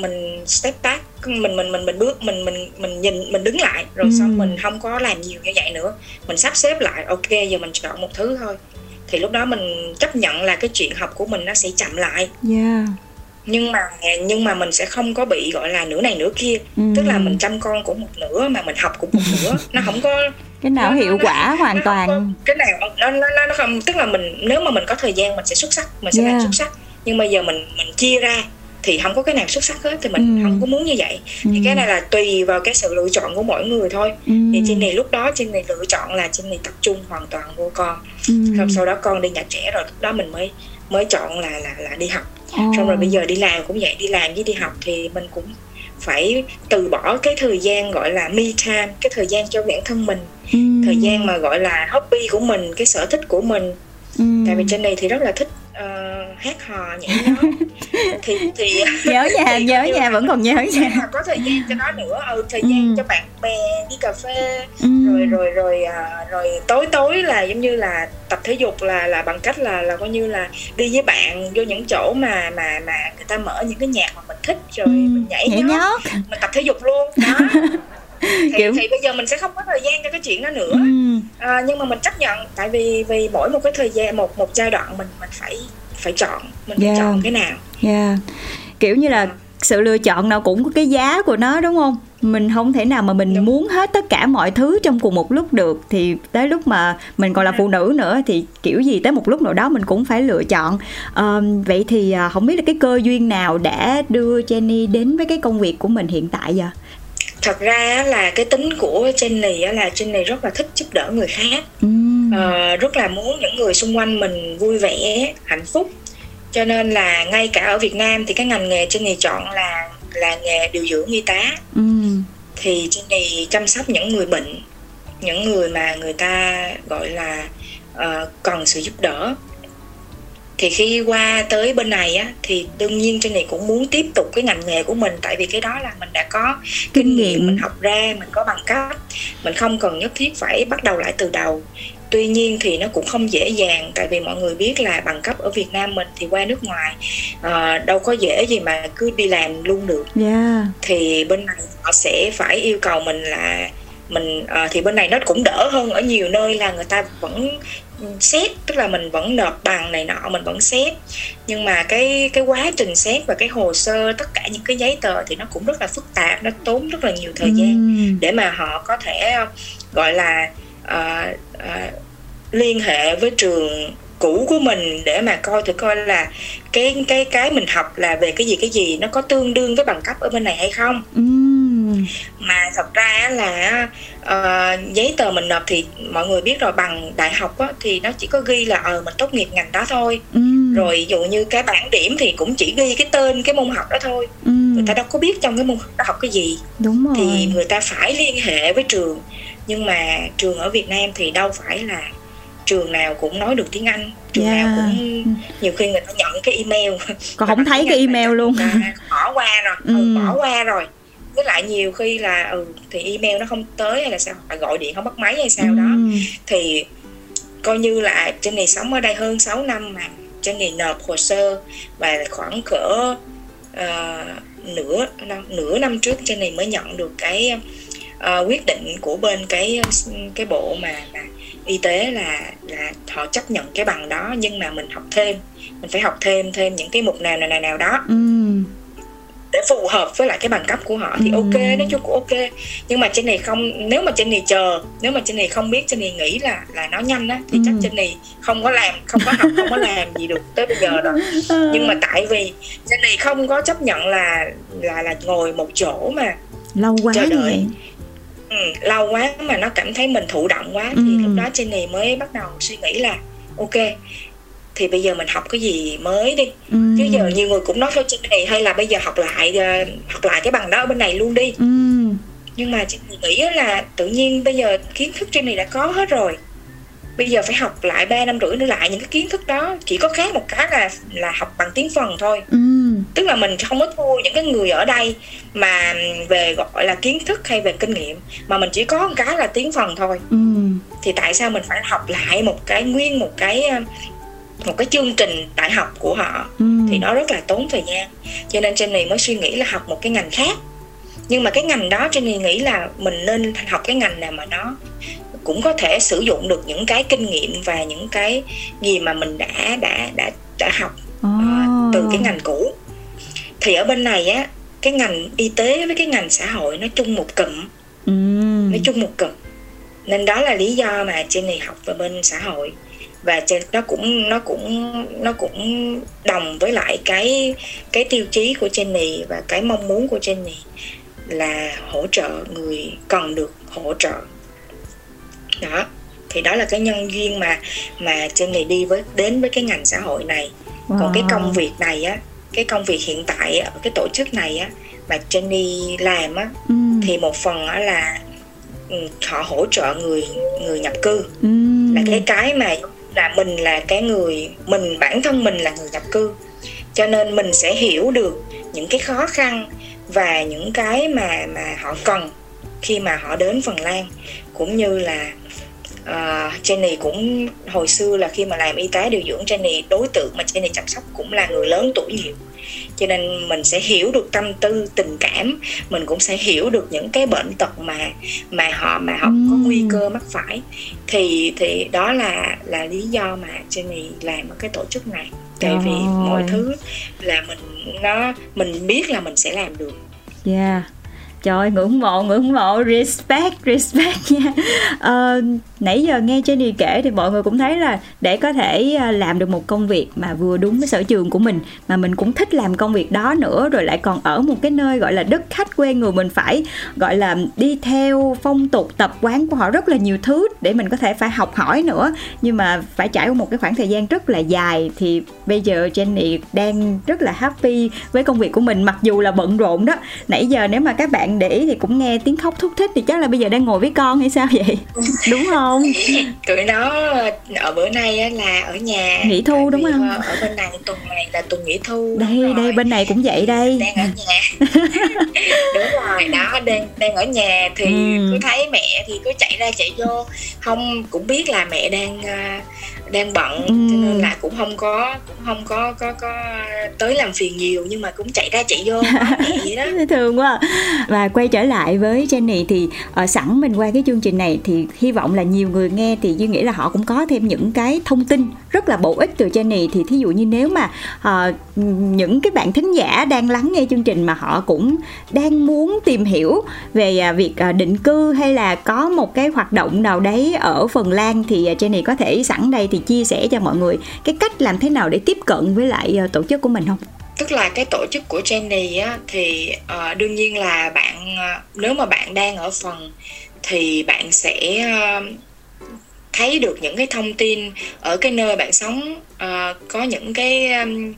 B: mình step back mình mình mình mình bước mình mình mình nhìn mình đứng lại rồi
A: Ừ.
B: xong mình không có làm nhiều như vậy nữa mình sắp xếp lại ok giờ mình chọn một thứ thôi thì lúc đó mình chấp nhận là cái chuyện học của mình nó sẽ chậm lại
A: Yeah.
B: nhưng mà nhưng mà mình sẽ không có bị gọi là nửa này nửa kia
A: Ừm.
B: tức là mình chăm con cũng một nửa mà mình học cũng một nửa <laughs> nó không có
A: cái nào
B: nó-
A: hiệu
B: nó-
A: quả hoàn
B: nó không có-
A: toàn
B: cái nào nó nó nó nó không tức là mình nếu mà mình có thời gian mình sẽ xuất sắc mình sẽ làm
A: Yeah.
B: xuất sắc nhưng bây giờ mình mình chia ra thì không có cái nào xuất sắc hết thì mình
A: Ừ.
B: không có muốn như vậy thì
A: Ừm.
B: cái này là tùy vào cái sự lựa chọn của mỗi người thôi
A: Ừm.
B: thì trên này lúc đó trên này lựa chọn là trên này tập trung hoàn toàn vô con xong sau đó con đi nhà trẻ rồi lúc đó mình mới mới chọn là là là đi học
A: Ồ.
B: xong rồi bây giờ đi làm cũng vậy đi làm với đi học thì mình cũng phải từ bỏ cái thời gian gọi là me time cái thời gian cho bản thân mình
A: Ừm.
B: thời gian mà gọi là hobby của mình cái sở thích của mình
A: Ừm.
B: tại vì trên này thì rất là thích uh, hát hò nhảy nhót <laughs> thì thì
A: nhớ <laughs> nhà
B: thì
A: nhớ nhà vẫn còn nhớ
B: là có thời gian cho nó nữa. Ừ thời gian
A: Ừ.
B: cho bạn bè đi cà phê.
A: Ừ.
B: rồi rồi rồi à, rồi tối tối là giống như là tập thể dục là là bằng cách là là coi như là đi với bạn vô những chỗ mà mà mà người ta mở những cái nhạc mà mình thích. Rồi
A: Ừ,
B: mình nhảy,
A: nhảy
B: nhót.
A: nhót.
B: Mình tập thể dục luôn. Đó <laughs> thì,
A: Kiểu-
B: thì bây giờ mình sẽ không có thời gian cho cái chuyện đó nữa
A: ừ.
B: à, nhưng mà mình chấp nhận tại vì vì mỗi một cái thời gian một một giai đoạn mình mình phải phải chọn mình phải
A: Yeah.
B: chọn cái nào
A: Yeah. Kiểu như là sự lựa chọn nào cũng có cái giá của nó đúng không? Mình không thể nào mà mình
B: Đúng.
A: muốn hết tất cả mọi thứ trong cùng một lúc được thì tới lúc mà mình còn là phụ nữ nữa thì kiểu gì tới một lúc nào đó mình cũng phải lựa chọn. Ờm, vậy thì à, không biết là cái cơ duyên nào đã đưa Jenny đến với cái công việc của mình hiện tại vậy?
B: Thật ra là cái tính của Jenny là Jenny rất là thích giúp đỡ người khác
A: Ừm.
B: Ờ, rất là muốn những người xung quanh mình vui vẻ hạnh phúc cho nên là ngay cả ở Việt Nam thì cái ngành nghề Jenny chọn là là nghề điều dưỡng y tá
A: Ừm.
B: thì Jenny chăm sóc những người bệnh những người mà người ta gọi là ờ, cần sự giúp đỡ thì khi qua tới bên này á thì đương nhiên Jenny cũng muốn tiếp tục cái ngành nghề của mình. Tại vì cái đó là mình đã có
A: Kinh
B: nghiệm mình học ra mình có bằng cấp. Mình không cần nhất thiết phải bắt đầu lại từ đầu. Tuy nhiên thì nó cũng không dễ dàng. Tại vì mọi người biết là bằng cấp ở Việt Nam mình thì qua nước ngoài ờ, đâu có dễ gì mà cứ đi làm luôn được.
A: Yeah.
B: thì bên này họ sẽ phải yêu cầu mình là mình ờ, thì bên này nó cũng đỡ hơn ở nhiều nơi là người ta vẫn xét tức là mình vẫn nộp bằng này nọ mình vẫn xét. Nhưng mà cái cái quá trình xét và cái hồ sơ tất cả những cái giấy tờ thì nó cũng rất là phức tạp nó tốn rất là nhiều thời gian để mà họ có thể gọi là ờ, ờ, liên hệ với trường cũ của mình để mà coi thử coi là cái cái cái mình học là về cái gì cái gì nó có tương đương với bằng cấp ở bên này hay không.
A: Ừm.
B: Mà thật ra là ờ, giấy tờ mình nộp thì mọi người biết rồi bằng đại học á, thì nó chỉ có ghi là ờ mình tốt nghiệp ngành đó thôi
A: Ừm.
B: rồi ví dụ như cái bảng điểm thì cũng chỉ ghi cái tên cái môn học đó thôi
A: Ừm.
B: người ta đâu có biết trong cái môn học đó học cái gì
A: đúng rồi.
B: thì người ta phải liên hệ với trường nhưng mà trường ở Việt Nam thì đâu phải là trường nào cũng nói được tiếng Anh trường
A: Yeah.
B: nào cũng nhiều khi người ta nhận cái email
A: Còn không thấy cái email luôn.
B: bỏ qua rồi ừ,
A: Ừ.
B: bỏ qua rồi với lại nhiều khi là ừ thì email nó không tới hay là sao phải gọi điện không bắt máy hay sao đó
A: Ừm.
B: thì coi như là Jenny sống ở đây hơn 6 năm mà Jenny nộp hồ sơ và khoảng cỡ ờ, nửa năm nửa năm trước Jenny mới nhận được cái ờ, quyết định của bên cái cái bộ mà, mà y tế là là họ chấp nhận cái bằng đó nhưng mà mình học thêm mình phải học thêm thêm những cái mục nào nào nào nào đó
A: Ừm.
B: Để phù hợp với lại cái bằng cấp của họ thì
A: Ừ.
B: ok nói chung cũng ok nhưng mà trên này không nếu mà trên này chờ nếu mà trên này không biết trên này nghĩ là là nó nhanh á thì
A: Ừ.
B: chắc trên này không có làm không có học không có làm gì được tới bây giờ rồi nhưng mà tại vì trên này không có chấp nhận là là là ngồi một chỗ mà
A: lâu quá
B: chờ đợi.
A: vậy
B: ừ, lâu quá mà nó cảm thấy mình thụ động quá thì
A: Ừ.
B: lúc đó trên này mới bắt đầu suy nghĩ là ok thì bây giờ mình học cái gì mới đi
A: Ừm.
B: chứ giờ nhiều người cũng nói thôi trên này hay là bây giờ học lại ờ, học lại cái bằng đó ở bên này luôn đi
A: Ừm.
B: nhưng mà này nghĩ là tự nhiên bây giờ kiến thức trên này đã có hết rồi bây giờ phải học lại 3 năm rưỡi nữa lại những cái kiến thức đó chỉ có khác một cái là là học bằng tiếng phần thôi
A: Ừm.
B: tức là mình không có thua những cái người ở đây mà về gọi là kiến thức hay về kinh nghiệm mà mình chỉ có một cái là tiếng phần thôi
A: Ừm.
B: thì tại sao mình phải học lại một cái nguyên một cái ờ, một cái chương trình đại học của họ
A: Ừm.
B: thì nó rất là tốn thời gian cho nên Jenny mới suy nghĩ là học một cái ngành khác nhưng mà cái ngành đó Jenny nghĩ là mình nên học cái ngành nào mà nó cũng có thể sử dụng được những cái kinh nghiệm và những cái gì mà mình đã đã đã đã học
A: Ồ.
B: từ cái ngành cũ thì ở bên này á cái ngành y tế với cái ngành xã hội nó chung một cụm
A: Ừm.
B: nói chung một cực nên đó là lý do mà Jenny học về bên xã hội và nó cũng nó cũng nó cũng đồng với lại cái cái tiêu chí của Jenny và cái mong muốn của Jenny là hỗ trợ người cần được hỗ trợ đó thì đó là cái nhân duyên mà mà Jenny đi với đến với cái ngành xã hội này còn cái
A: Wow.
B: công việc này á cái công việc hiện tại ở cái tổ chức này á mà Jenny làm á
A: Ừm.
B: thì một phần á là ừ, họ hỗ trợ người người nhập cư
A: Ừm.
B: là cái cái mà là mình là cái người, mình, bản thân mình là người nhập cư. Cho nên mình sẽ hiểu được những cái khó khăn và những cái mà mà họ cần khi mà họ đến Phần Lan, cũng như là uh, Jenny cũng hồi xưa là khi mà làm y tế điều dưỡng Jenny đối tượng mà Jenny chăm sóc cũng là người lớn tuổi nhiều. Cho nên mình sẽ hiểu được tâm tư tình cảm mình cũng sẽ hiểu được những cái bệnh tật mà mà họ mà họ có nguy cơ mắc phải. Thì thì đó là là lý do mà Jenny làm ở cái tổ chức này. Tại vì mọi thứ là mình nó mình biết là mình sẽ làm được.
A: Yeah. Trời ngưỡng mộ ngưỡng mộ. Respect respect nha. Uh, nãy giờ nghe Jenny kể thì mọi người cũng thấy là để có thể ờ, làm được một công việc mà vừa đúng với sở trường của mình mà mình cũng thích làm công việc đó nữa rồi lại còn ở một cái nơi gọi là đất khách quê người mình phải gọi là đi theo phong tục tập quán của họ rất là nhiều thứ để mình có thể phải học hỏi nữa. Nhưng mà phải trải qua một cái khoảng thời gian rất là dài thì bây giờ Jenny đang rất là happy với công việc của mình mặc dù là bận rộn đó. Nãy giờ nếu mà các bạn để ý thì cũng nghe tiếng khóc thúc thích thì chắc là bây giờ đang ngồi với con hay sao vậy? <laughs> Đúng không không? <laughs>
B: Tụi nó ở bữa nay là ở nhà
A: nghỉ thu đúng không?
B: ở bên này tuần này là tuần nghỉ thu
A: đây đây bên này cũng vậy đây. <laughs>
B: Đang ở nhà. <laughs> Đúng rồi đó đang đang ở nhà thì ừ. cứ thấy mẹ thì cứ chạy ra chạy vô. Không cũng biết là mẹ đang uh, đang bận ừ. cho nên là cũng không có cũng không có có có tới làm phiền nhiều nhưng mà cũng chạy ra chạy vô <laughs> vậy đó.
A: Thường quá. Và quay trở lại với Jenny thì uh, sẵn mình qua cái chương trình này thì hy vọng là nhiều người nghe thì duy nghĩ là họ cũng có thêm những cái thông tin rất là bổ ích từ Jenny. Thì thí dụ như nếu mà uh, những cái bạn thính giả đang lắng nghe chương trình mà họ cũng đang muốn tìm hiểu về uh, việc uh, định cư hay là có một cái hoạt động nào đấy ở Phần Lan thì uh, Jenny có thể sẵn đây thì chia sẻ cho mọi người cái cách làm thế nào để tiếp cận với lại uh, tổ chức của mình không?
B: tức là cái tổ chức của Jenny á thì uh, đương nhiên là bạn uh, nếu mà bạn đang ở phần thì bạn sẽ uh, thấy được những cái thông tin ở cái nơi bạn sống uh, có những cái um,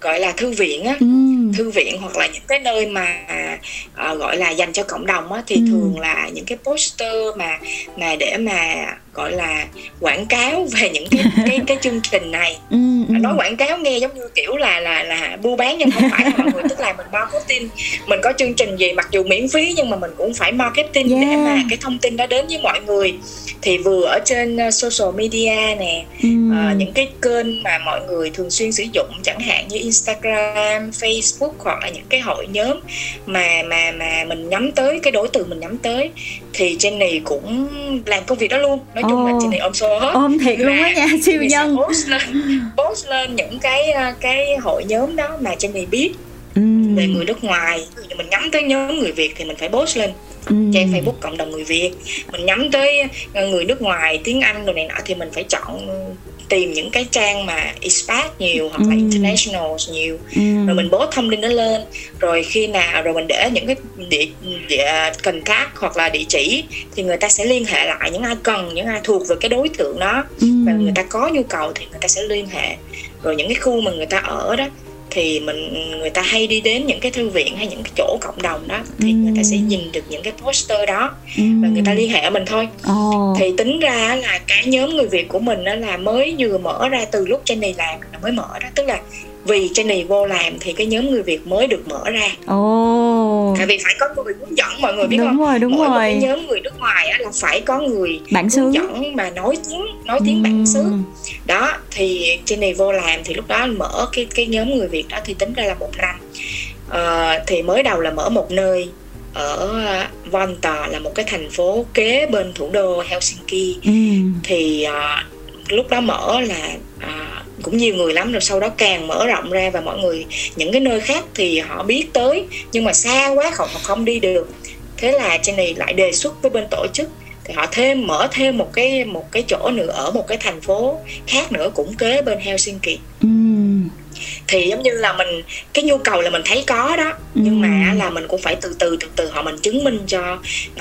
B: gọi là thư viện á ừ. thư viện hoặc là những cái nơi mà uh, gọi là dành cho cộng đồng á thì ừ. thường là những cái poster mà mà để mà gọi là quảng cáo về những cái <laughs> cái cái chương trình này ừ, ừ. nói quảng cáo nghe giống như kiểu là là là mua bán nhưng không phải mọi người tức là mình marketing mình có chương trình gì mặc dù miễn phí nhưng mà mình cũng phải marketing yeah. để mà cái thông tin đó đến với mọi người thì vừa ở trên uh, social media nè ừ. uh, những cái kênh mà mọi người thường xuyên sử dụng chẳng hạn như Instagram, Facebook hoặc là những cái hội nhóm mà mà mà mình nhắm tới cái đối tượng mình nhắm tới thì Jenny cũng làm công việc đó luôn nói chung là Jenny ôm xô hết
A: ôm thiệt luôn á nha siêu nhân.
B: post lên post lên những cái uh, cái hội nhóm đó mà Jenny biết ừ. về người nước ngoài. Mình nhắm tới nhóm người Việt thì mình phải post lên ừ. trang Facebook cộng đồng người Việt. Mình nhắm tới ờ, người nước ngoài tiếng Anh rồi này nọ thì mình phải chọn tìm những cái trang mà expat nhiều hoặc là ừ. international nhiều ừ. rồi mình bố thông tin đó lên rồi khi nào rồi mình để những cái địa, địa contact hoặc là địa chỉ thì người ta sẽ liên hệ lại những ai cần những ai thuộc về cái đối tượng đó ừ. và người ta có nhu cầu thì người ta sẽ liên hệ rồi những cái khu mà người ta ở đó thì mình người ta hay đi đến những cái thư viện hay những cái chỗ cộng đồng đó thì ừ. người ta sẽ nhìn được những cái poster đó ừ. và người ta liên hệ mình thôi oh. thì tính ra là cái nhóm người việt của mình đó là mới vừa mở ra từ lúc Jenny làm là mới mở đó tức là vì Jenny vô làm thì cái nhóm người Việt mới được mở ra.
A: Ồ.
B: Oh. Tại vì phải có người hướng dẫn mọi người biết
A: đúng
B: không?
A: Rồi, đúng
B: Mỗi
A: rồi.
B: cái nhóm người nước ngoài á, là phải có người
A: bản xứ.
B: hướng dẫn mà nói tiếng nói tiếng bản xứ. Đó thì Jenny vô làm thì lúc đó mở cái cái nhóm người Việt đó thì tính ra là một năm. Uh, thì mới đầu là mở một nơi ở Vantaa là một cái thành phố kế bên thủ đô Helsinki ừ. thì uh, lúc đó mở là uh, cũng nhiều người lắm rồi sau đó càng mở rộng ra và mọi người những cái nơi khác thì họ biết tới nhưng mà xa quá họ không đi được thế là Jenny lại đề xuất với bên tổ chức thì họ thêm mở thêm một cái một cái chỗ nữa ở một cái thành phố khác nữa cũng kế bên Helsinki ừ. thì giống như là mình cái nhu cầu là mình thấy có đó ừ. nhưng mà là mình cũng phải từ từ từ từ họ mình chứng minh cho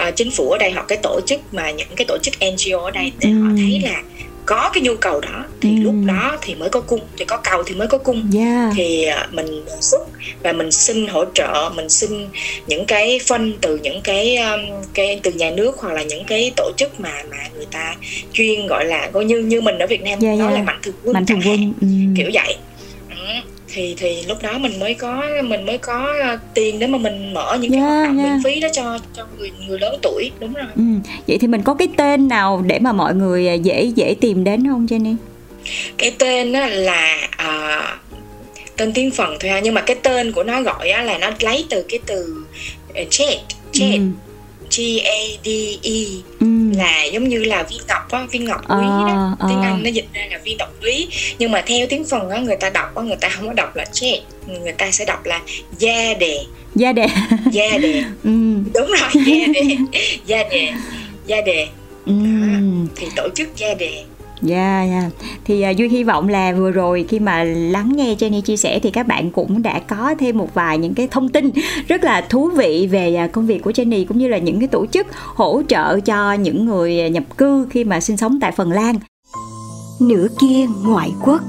B: uh, chính phủ ở đây hoặc cái tổ chức mà những cái tổ chức NGO ở đây để ừ. họ thấy là có cái nhu cầu đó thì
A: Ừ.
B: lúc đó thì mới có cung thì có cầu thì mới có cung
A: yeah
B: thì à, mình xuất và mình xin hỗ trợ mình xin những cái phân từ những cái um, cái từ nhà nước hoặc là những cái tổ chức mà mà người ta chuyên gọi là coi như như mình ở Việt Nam
A: Dạ,
B: nói
A: dạ.
B: là mạnh thường quân
A: mạnh thường quân ừ.
B: kiểu vậy. Thì thì lúc đó mình mới có mình mới có uh, tiền để mà mình mở những cái
A: Dạ,
B: hoạt động
A: dạ.
B: miễn phí đó cho cho người người lớn tuổi đúng rồi
A: Ừ. vậy thì mình có cái tên nào để mà mọi người à, dễ dễ tìm đến không Jenny
B: cái tên á là à, tên tiếng phần thôi ha nhưng mà cái tên của nó gọi là nó lấy từ cái từ uh, jet jet
A: ừ.
B: G A D E.
A: Ừ.
B: là giống như là viên ngọc á viên ngọc quý
A: À,
B: đó.
A: À.
B: tiếng Anh nó dịch ra là viên ngọc quý. Nhưng mà theo tiếng phần á người ta đọc á người ta không có đọc là jet người ta sẽ đọc là gia đề.
A: Gia đề.
B: Gia đề. <laughs>
A: Ừ.
B: đúng rồi gia đề. Gia đề. Gia đề
A: Ừ.
B: thì tổ chức gia đề
A: Dạ, dạ. Thì uh, Duy hy vọng là vừa rồi khi mà lắng nghe Jenny chia sẻ thì các bạn cũng đã có thêm một vài những cái thông tin rất là thú vị về uh, công việc của Jenny cũng như là những cái tổ chức hỗ trợ cho những người à, nhập cư khi mà sinh sống tại Phần Lan. Nửa kia ngoại quốc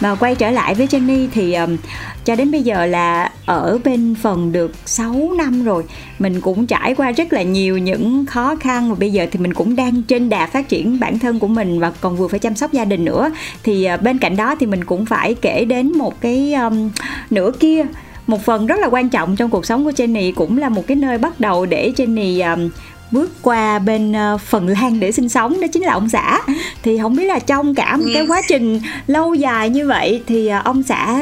A: Và quay trở lại với Jenny thì um, cho đến bây giờ là ở bên phần được 6 năm rồi. Mình cũng trải qua rất là nhiều những khó khăn và bây giờ thì mình cũng đang trên đà phát triển bản thân của mình và còn vừa phải chăm sóc gia đình nữa. Thì uh, bên cạnh đó thì mình cũng phải kể đến một cái um, nửa kia. Một phần rất là quan trọng trong cuộc sống của Jenny cũng là một cái nơi bắt đầu để Jenny um, bước qua bên uh, Phần Lan để sinh sống đó chính là ông xã. Thì không biết là trong cả một cái quá trình lâu dài như vậy thì uh, ông xã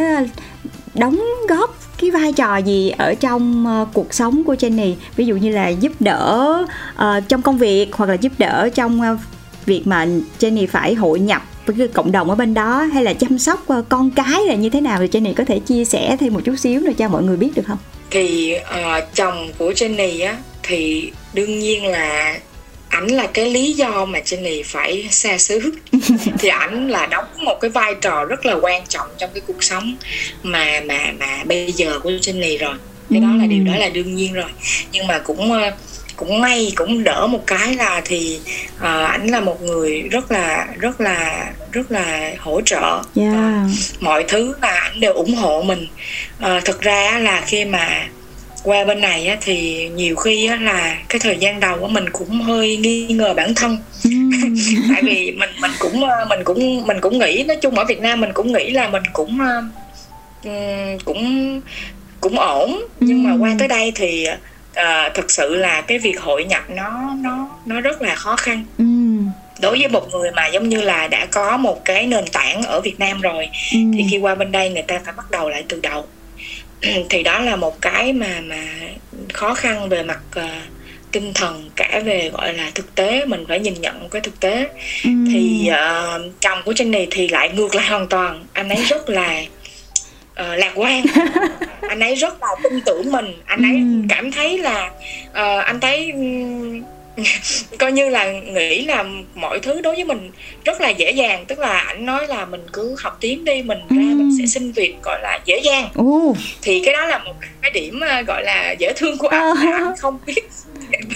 A: đóng góp cái vai trò gì ở trong uh, cuộc sống của Jenny? Ví dụ như là giúp đỡ uh, trong công việc hoặc là giúp đỡ trong uh, việc mà Jenny phải hội nhập với cái cộng đồng ở bên đó hay là chăm sóc uh, con cái là như thế nào? Thì Jenny có thể chia sẻ thêm một chút xíu nữa cho mọi người biết được không?
B: thì ờ, chồng của Jenny á thì đương nhiên là ảnh là cái lý do mà Jenny phải xa xứ. <laughs> Thì ảnh là đóng một cái vai trò rất là quan trọng trong cái cuộc sống mà mà mà bây giờ của Jenny rồi. Cái đó là điều đó là đương nhiên rồi. Nhưng mà cũng ờ, cũng may cũng đỡ một cái là thì ờ, ảnh là một người rất là rất là rất là hỗ trợ.
A: Yeah.
B: mọi thứ là ảnh đều ủng hộ mình. À, thực ra là khi mà qua bên này á, thì nhiều khi á, là cái thời gian đầu của mình cũng hơi nghi ngờ bản thân.
A: Ừm. <laughs>
B: tại vì mình mình cũng ờ, mình cũng mình cũng nghĩ nói chung ở Việt Nam mình cũng nghĩ là mình cũng ờ, ừm, cũng cũng ổn. Nhưng mà qua tới đây thì ờ, thực sự là cái việc hội nhập nó nó nó rất là khó khăn. Đối với một người mà giống như là đã có một cái nền tảng ở Việt Nam rồi thì khi qua bên đây người ta phải bắt đầu lại từ đầu <clears throat> thì đó là một cái mà mà khó khăn về mặt ờ, tinh thần cả về gọi là thực tế. Mình phải nhìn nhận một cái thực tế.
A: Ừm.
B: thì ờ, chồng của Jenny thì lại ngược lại hoàn toàn. Anh ấy rất là ờ, lạc quan. <laughs> Anh ấy rất là tin tưởng mình. Anh ấy
A: Ừm.
B: cảm thấy là ờ, anh thấy ừm, <laughs> coi như là nghĩ là mọi thứ đối với mình rất là dễ dàng. Tức là anh nói là mình cứ học tiếng đi mình ra mình sẽ xin việc gọi là dễ dàng. Thì cái đó là một cái điểm ờ, gọi là dễ thương của anh là anh <laughs> không biết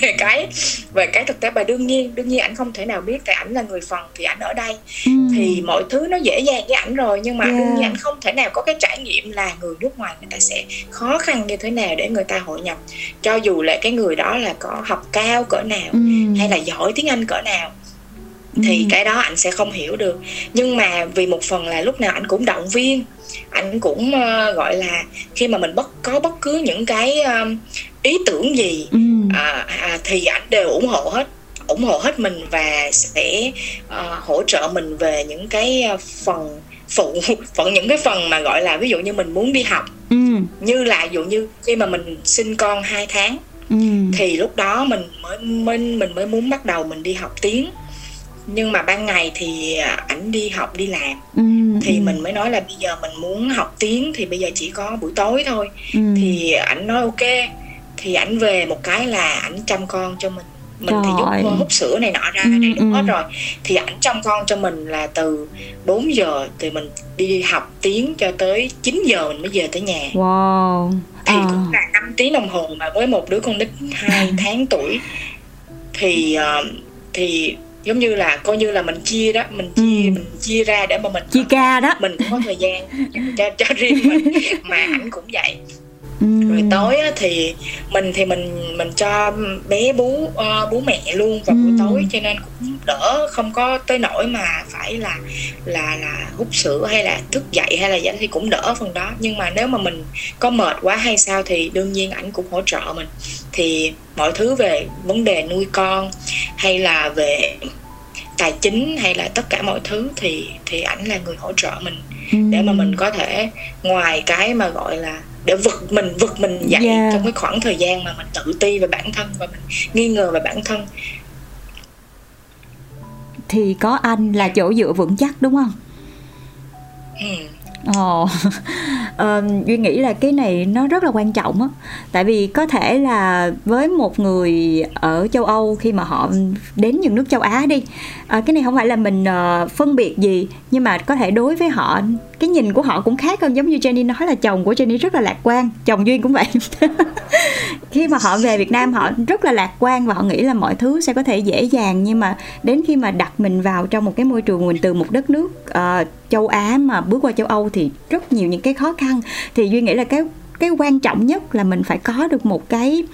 B: về cái về cái thực tế và đương nhiên đương nhiên anh không thể nào biết tại ảnh là người phần thì ảnh ở đây
A: Ừm.
B: thì mọi thứ nó dễ dàng với ảnh rồi nhưng mà
A: Yeah.
B: đương nhiên ảnh không thể nào có cái trải nghiệm là người nước ngoài người ta sẽ khó khăn như thế nào để người ta hội nhập cho dù là cái người đó là có học cao cỡ nào
A: Ừm.
B: hay là giỏi tiếng anh cỡ nào thì
A: Ừm.
B: cái đó anh sẽ không hiểu được nhưng mà vì một phần là lúc nào anh cũng động viên anh cũng ờ, gọi là khi mà mình bất có bất cứ những cái ờ, ý tưởng gì
A: Ừm.
B: à, à, thì anh đều ủng hộ hết ủng hộ hết mình và sẽ ờ, hỗ trợ mình về những cái phần phụ <laughs> phần những cái phần mà gọi là ví dụ như mình muốn đi học
A: Ừm.
B: như là ví dụ như khi mà mình sinh con 2 tháng
A: Ừm.
B: thì lúc đó mình mới mình mình mới muốn bắt đầu mình đi học tiếng nhưng mà ban ngày thì à, ảnh đi học đi làm
A: Ừm.
B: thì
A: Ừm.
B: mình mới nói là bây giờ mình muốn học tiếng thì bây giờ chỉ có buổi tối thôi
A: Ừm.
B: thì ảnh nói ok thì ảnh về một cái là ảnh chăm con cho mình mình thì
A: Trời.
B: giúp hút sữa này nọ ra
A: Ừ,
B: đầy đủ
A: ừ.
B: hết rồi thì ảnh chăm con cho mình là từ 4 giờ thì mình đi học tiếng cho tới 9 giờ mình mới về tới nhà
A: Wow.
B: thì
A: Ờ.
B: cũng là 5 tiếng đồng hồ mà với một đứa con nít 2 tháng tuổi thì uh, thì giống như là coi như là mình chia đó mình chia ừ. mình chia ra để mà mình
A: chia ca đó.
B: mình cũng có thời gian cho cho riêng mình. <laughs> Mà ảnh cũng vậy. Rồi tối á, thì mình thì mình mình cho bé bú uh, bú mẹ luôn vào buổi tối cho nên cũng đỡ không có tới nỗi mà phải là là là hút sữa hay là thức dậy hay là gì thì cũng đỡ phần đó. Nhưng mà nếu mà mình có mệt quá hay sao thì đương nhiên ảnh cũng hỗ trợ mình. Thì mọi thứ về vấn đề nuôi con hay là về tài chính hay là tất cả mọi thứ thì thì ảnh là người hỗ trợ mình để mà mình có thể ngoài cái mà gọi là để vực mình vực mình dậy yeah. trong cái khoảng thời gian mà mình tự ti về bản thân và mình nghi ngờ về bản thân
A: thì có anh là chỗ dựa vững chắc đúng không? Ừ Ồ, <laughs> oh. uh, Duy nghĩ là cái này nó rất là quan trọng á Tại vì có thể là với một người ở châu Âu khi mà họ đến những nước châu Á đi uh, Cái này không phải là mình uh, phân biệt gì Nhưng mà có thể đối với họ cái nhìn của họ cũng khác hơn giống như Jenny nói là chồng của Jenny rất là lạc quan chồng Duyên cũng vậy. <laughs> Khi mà họ về Việt Nam họ rất là lạc quan và họ nghĩ là mọi thứ sẽ có thể dễ dàng nhưng mà đến khi mà đặt mình vào trong một cái môi trường mình từ một đất nước uh, châu Á mà bước qua châu Âu thì rất nhiều những cái khó khăn. Thì duy nghĩ là cái cái quan trọng nhất là mình phải có được một cái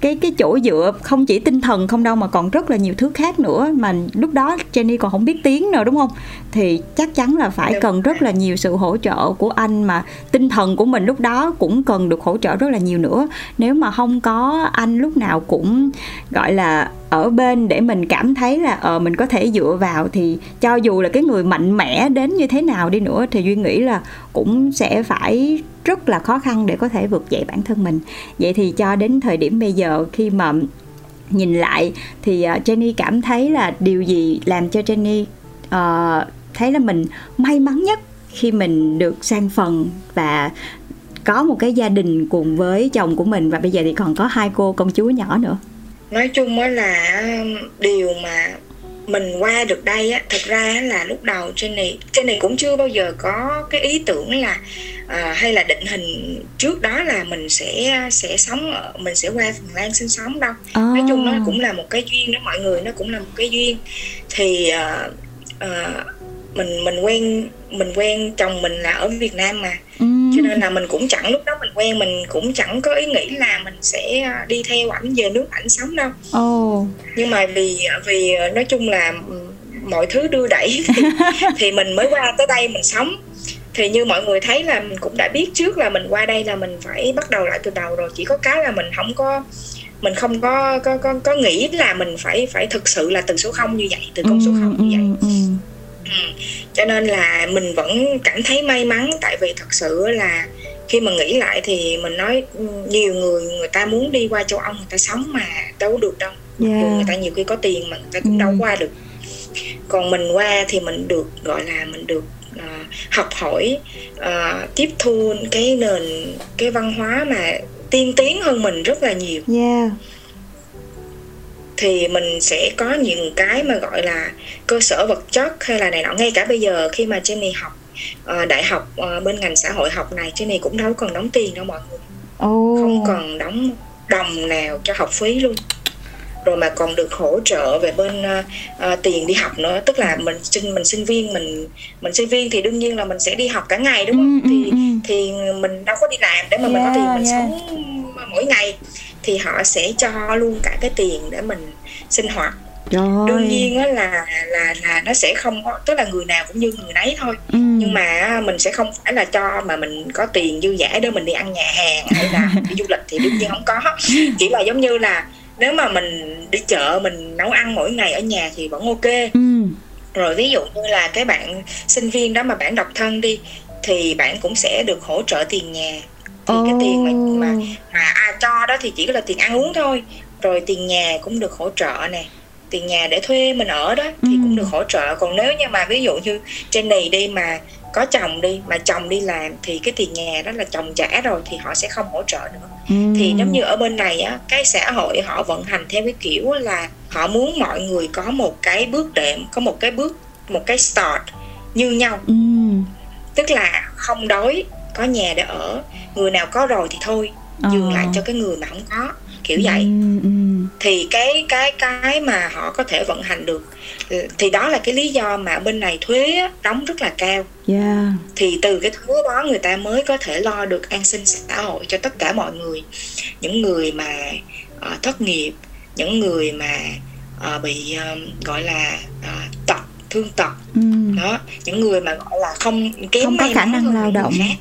A: cái cái chỗ dựa không chỉ tinh thần không đâu mà còn rất là nhiều thứ khác nữa mà lúc đó Jenny còn không biết tiếng nữa đúng không? Thì chắc chắn là phải cần rất là nhiều sự hỗ trợ của anh mà tinh thần của mình lúc đó cũng cần được hỗ trợ rất là nhiều nữa. Nếu mà không có anh lúc nào cũng gọi là ở bên để mình cảm thấy là ờ mình có thể dựa vào thì cho dù là cái người mạnh mẽ đến như thế nào đi nữa thì duy nghĩ là cũng sẽ phải rất là khó khăn để có thể vượt dậy bản thân mình. Vậy thì cho đến thời điểm bây giờ khi mà nhìn lại thì ờ, Jenny cảm thấy là điều gì làm cho Jenny uh, thấy là mình may mắn nhất khi mình được sang phần và có một cái gia đình cùng với chồng của mình? Và bây giờ thì còn có hai cô công chúa nhỏ nữa
B: nói chung á là điều mà mình qua được đây á thực ra là lúc đầu trên này trên này cũng chưa bao giờ có cái ý tưởng là à, hay là định hình trước đó là mình sẽ sẽ sống ở, mình sẽ qua phần lan sinh sống đâu oh. nói chung nó cũng là một cái duyên đó mọi người nó cũng là một cái duyên thì uh, uh, mình mình quen mình quen chồng mình là ở Việt Nam mà ừ. cho nên là mình cũng chẳng lúc đó quen mình cũng chẳng có ý nghĩ là mình sẽ đi theo ảnh về nước ảnh sống đâu oh. nhưng mà vì vì nói chung là mọi thứ đưa đẩy <laughs> thì, thì mình mới qua tới đây mình sống thì như mọi người thấy là mình cũng đã biết trước là mình qua đây là mình phải bắt đầu lại từ đầu rồi chỉ có cái là mình không có mình không có có có, có nghĩ là mình phải phải thực sự là từ số 0 như vậy từ con số 0 như vậy ừ, ừ, ừ. Ừ. cho nên là mình vẫn cảm thấy may mắn tại vì thật sự là khi mà nghĩ lại thì mình nói nhiều người người ta muốn đi qua châu Âu người ta sống mà đâu được đâu. Yeah. người ta nhiều khi có tiền mà người ta cũng ừ. đâu qua được. Còn mình qua thì mình được gọi là mình được uh, học hỏi uh, tiếp thu cái nền cái văn hóa mà tiên tiến hơn mình rất là nhiều. Yeah. Thì mình sẽ có những cái mà gọi là cơ sở vật chất hay là này nọ. Ngay cả bây giờ khi mà Jenny học uh, đại học uh, bên ngành xã hội học này Jenny cũng đâu cần đóng tiền đâu mọi người oh. không cần đóng đồng nào cho học phí luôn rồi mà còn được hỗ trợ về bên uh, uh, tiền đi học nữa tức là mình sinh mình sinh viên mình mình sinh viên thì đương nhiên là mình sẽ đi học cả ngày đúng không ừ, thì ừ, ừ. thì mình đâu có đi làm để mà yeah, mình có tiền mình yeah. sống mỗi ngày thì họ sẽ cho luôn cả cái tiền để mình sinh hoạt Trời đương nhiên á là là là nó sẽ không có tức là người nào cũng như người nấy thôi. Ừ. nhưng mà mình sẽ không phải là cho mà mình có tiền dư giả để mình đi ăn nhà hàng hay là <laughs> đi du lịch thì đương nhiên không có. Chỉ là giống như là nếu mà mình đi chợ mình nấu ăn mỗi ngày ở nhà thì vẫn ok. Ừ. rồi ví dụ như là cái bạn sinh viên đó mà bạn độc thân đi thì bạn cũng sẽ được hỗ trợ tiền nhà. Thì oh. cái tiền mà mà mà à, cho đó thì chỉ là tiền ăn uống thôi. Rồi tiền nhà cũng được hỗ trợ nè tiền nhà để thuê mình ở đó thì ừ. cũng được hỗ trợ còn nếu như mà ví dụ như trên này đi mà có chồng đi mà chồng đi làm thì cái tiền nhà đó là chồng trả rồi thì họ sẽ không hỗ trợ nữa ừ. thì giống như ở bên này á cái xã hội họ vận hành theo cái kiểu là họ muốn mọi người có một cái bước đệm có một cái bước một cái start như nhau ừ. tức là không đói có nhà để ở người nào có rồi thì thôi nhường lại ờ. cho cái người mà không có kiểu vậy ừ, ừ. thì cái cái cái mà họ có thể vận hành được thì đó là cái lý do mà bên này thuế đóng rất là cao
A: yeah.
B: thì từ cái thuế đó người ta mới có thể lo được an sinh xã hội cho tất cả mọi người những người mà uh, thất nghiệp những người mà uh, bị um, gọi là uh, tật thương tật
A: ừ.
B: đó những người mà gọi là không kém
A: không có khả năng lao động khác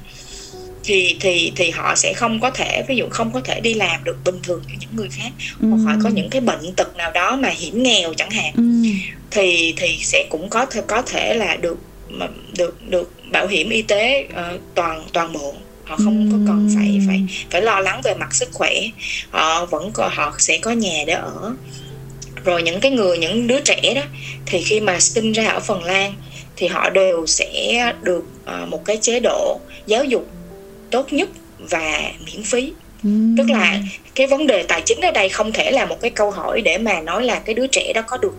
B: thì thì thì họ sẽ không có thể ví dụ không có thể đi làm được bình thường như những người khác. Ừ. hoặc họ có những cái bệnh tật nào đó mà hiểm nghèo chẳng hạn.
A: Ừ.
B: thì thì sẽ cũng có thể có thể là được được được bảo hiểm y tế uh, toàn toàn bộ. Họ không có cần phải phải phải lo lắng về mặt sức khỏe. Họ vẫn có họ sẽ có nhà để ở. Rồi những cái người những đứa trẻ đó thì khi mà sinh ra ở Phần Lan thì họ đều sẽ được uh, một cái chế độ giáo dục tốt nhất và miễn phí
A: uhm.
B: tức là cái vấn đề tài chính ở đây không thể là một cái câu hỏi để mà nói là cái đứa trẻ đó có được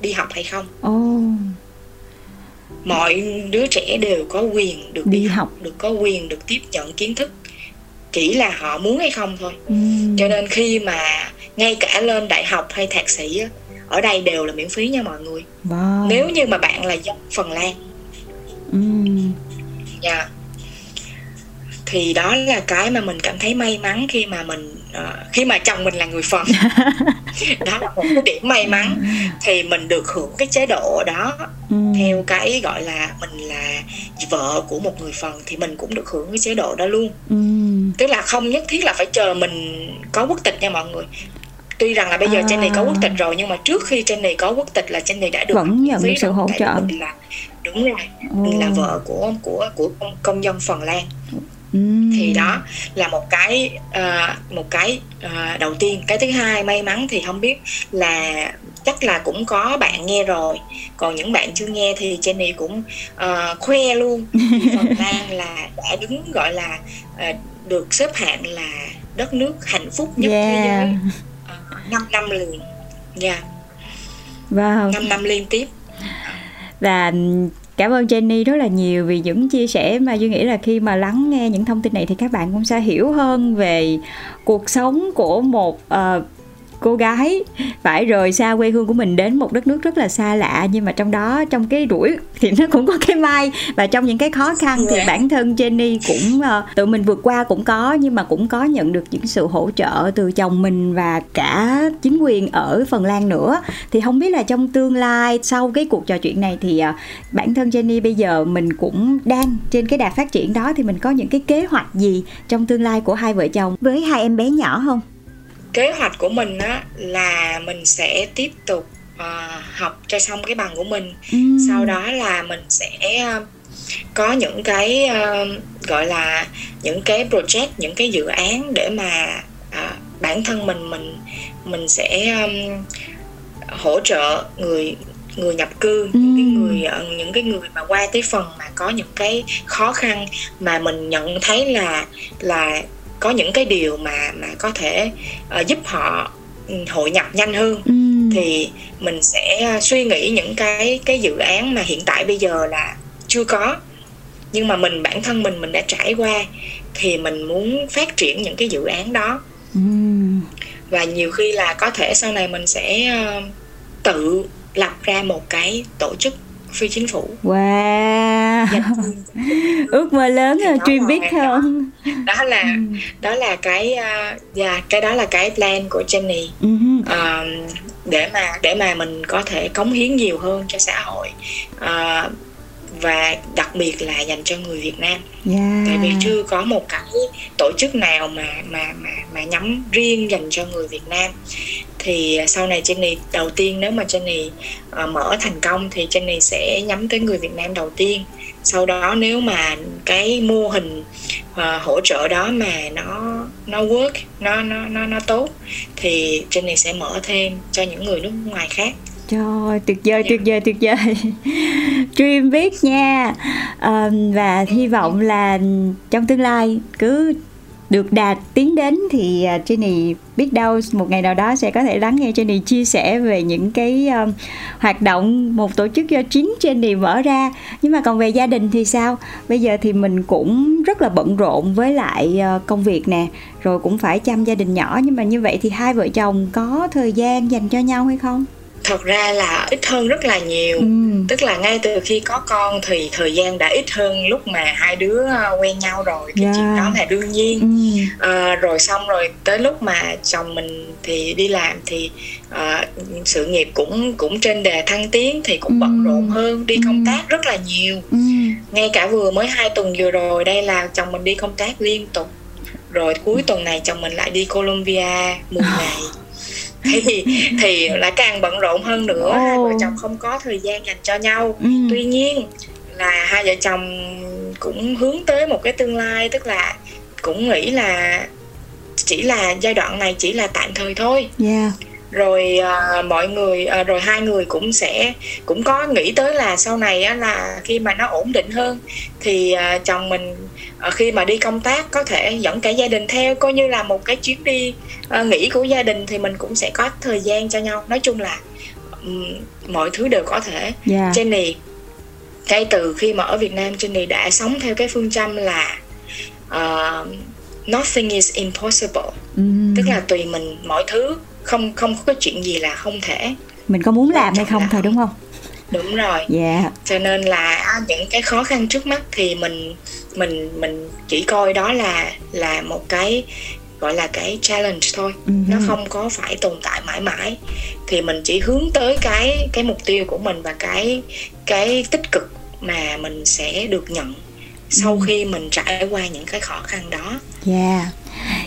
B: đi học hay không
A: oh.
B: mọi đứa trẻ đều có quyền được
A: đi,
B: đi
A: học.
B: được có quyền được tiếp nhận kiến thức chỉ là họ muốn hay không thôi
A: uhm.
B: cho nên khi mà ngay cả lên đại học hay thạc sĩ ở đây đều là miễn phí nha mọi người
A: wow.
B: nếu như mà bạn là dân Phần Lan
A: uhm.
B: yeah. Thì đó là cái mà mình cảm thấy may mắn khi mà mình uh, khi mà chồng mình là người Phần <laughs> đó là một cái điểm may mắn thì mình được hưởng cái chế độ đó.
A: Uhm.
B: theo cái gọi là mình là vợ của một người Phần thì mình cũng được hưởng cái chế độ đó luôn.
A: Uhm.
B: tức là không nhất thiết là phải chờ mình có quốc tịch nha mọi người. Tuy rằng là bây giờ à. Jenny có quốc tịch rồi nhưng mà trước khi Jenny có quốc tịch là Jenny đã được
A: vẫn nhận được sự hỗ trợ.
B: là đúng rồi mình là vợ của của của công, công dân Phần Lan
A: uhm.
B: thì đó là một cái uh, một cái uh, đầu tiên. Cái thứ hai may mắn thì không biết là chắc là cũng có bạn nghe rồi. Còn những bạn chưa nghe thì Jenny cũng uh, khoe luôn. Phần <laughs> Lan là đã đứng gọi là uh, được xếp hạng là đất nước hạnh phúc nhất
A: yeah.
B: thế giới. 5 năm liền. Dạ yeah.
A: Wow.
B: 5 năm liên tiếp.
A: Và cảm ơn Jenny rất là nhiều vì những chia sẻ mà Duy nghĩ là khi mà lắng nghe những thông tin này thì các bạn cũng sẽ hiểu hơn về cuộc sống của một uh, cô gái phải rời xa quê hương của mình đến một đất nước rất là xa lạ nhưng mà trong đó trong cái đuổi thì nó cũng có cái may và trong những cái khó khăn thì bản thân Jenny cũng uh, tự mình vượt qua cũng có nhưng mà cũng có nhận được những sự hỗ trợ từ chồng mình và cả chính quyền ở Phần Lan nữa thì không biết là trong tương lai sau cái cuộc trò chuyện này thì uh, bản thân Jenny bây giờ mình cũng đang trên cái đà phát triển đó thì mình có những cái kế hoạch gì trong tương lai của hai vợ chồng với hai em bé nhỏ không?
B: Kế hoạch của mình á là mình sẽ tiếp tục uh, học cho xong cái bằng của mình
A: ừ.
B: sau đó là mình sẽ uh, có những cái uh, gọi là những cái project những cái dự án để mà uh, bản thân mình mình mình sẽ um, hỗ trợ người người nhập cư
A: ừ.
B: những cái người những cái người mà qua tới phần mà có những cái khó khăn mà mình nhận thấy là là có những cái điều mà mà có thể uh, giúp họ ừ, hội nhập nhanh hơn
A: ừ.
B: thì mình sẽ suy nghĩ những cái cái dự án mà hiện tại bây giờ là chưa có nhưng mà mình bản thân mình mình đã trải qua thì mình muốn phát triển những cái dự án đó
A: ừ.
B: và nhiều khi là có thể sau này mình sẽ uh, tự lập ra một cái tổ chức phi chính phủ
A: wow <laughs> ước mơ lớn là truyền biết không
B: đó là ừ. đó là cái yeah, cái đó là cái plan của Jenny uh, để mà để mà mình có thể cống hiến nhiều hơn cho xã hội uh, và đặc biệt là dành cho người Việt Nam.
A: Yeah.
B: Tại vì chưa có một cái tổ chức nào mà mà mà mà nhắm riêng dành cho người Việt Nam. Thì sau này Jenny đầu tiên nếu mà Jenny uh, mở thành công thì Jenny sẽ nhắm tới người Việt Nam đầu tiên. Sau đó nếu mà cái mô hình uh, hỗ trợ đó mà nó nó work, nó nó nó nó tốt thì Jenny sẽ mở thêm cho những người nước ngoài khác.
A: Trời tuyệt vời, tuyệt vời, tuyệt vời. <laughs> Dream biết nha. À, Và hy vọng là trong tương lai cứ được đạt tiến đến thì à, Jenny biết đâu một ngày nào đó sẽ có thể lắng nghe Jenny chia sẻ về những cái um, hoạt động một tổ chức do chính Jenny mở ra. Nhưng mà còn về gia đình thì sao? Bây giờ thì mình cũng rất là bận rộn với lại uh, công việc nè rồi cũng phải chăm gia đình nhỏ. Nhưng mà như vậy thì hai vợ chồng có thời gian dành cho nhau hay không?
B: Thật ra là ít hơn rất là nhiều ừ. tức là ngay từ khi có con thì thời gian đã ít hơn lúc mà hai đứa ờ, quen nhau rồi cái yeah. chuyện đó là đương nhiên ừ. à, rồi xong rồi tới lúc mà chồng mình thì đi làm thì à, sự nghiệp cũng cũng trên đề thăng tiến thì cũng ừ. bận rộn hơn đi ừ. công tác rất là nhiều ừ. ngay cả vừa mới hai tuần vừa rồi đây là chồng mình đi công tác liên tục rồi cuối tuần này chồng mình lại đi Colombia 10 ngày thì thì lại càng bận rộn hơn nữa oh. hai vợ chồng không có thời gian dành cho nhau ừ. tuy nhiên là hai vợ chồng cũng hướng tới một cái tương lai tức là cũng nghĩ là chỉ là giai đoạn này chỉ là tạm thời thôi yeah rồi uh, mọi người uh, rồi hai người cũng sẽ cũng có nghĩ tới là sau này á, là khi mà nó ổn định hơn thì uh, chồng mình khi mà đi công tác có thể dẫn cả gia đình theo coi như là một cái chuyến đi uh, nghỉ của gia đình thì mình cũng sẽ có thời gian cho nhau nói chung là mọi thứ đều có thể yeah. Dạ. Jenny ngay từ khi mà ở Việt Nam Jenny đã sống theo cái phương châm là uh, nothing is impossible mm. tức là tùy mình mọi thứ không không có cái chuyện gì là không thể
A: mình có muốn làm hay không thôi đúng không
B: đúng rồi dạ yeah. cho nên là những cái khó khăn trước mắt thì mình mình mình chỉ coi đó là là một cái gọi là cái challenge thôi uh-huh. nó không có phải tồn tại mãi mãi thì mình chỉ hướng tới cái cái mục tiêu của mình và cái cái tích cực mà mình sẽ được nhận sau uh-huh. khi mình trải qua những cái khó khăn đó.
A: Yeah.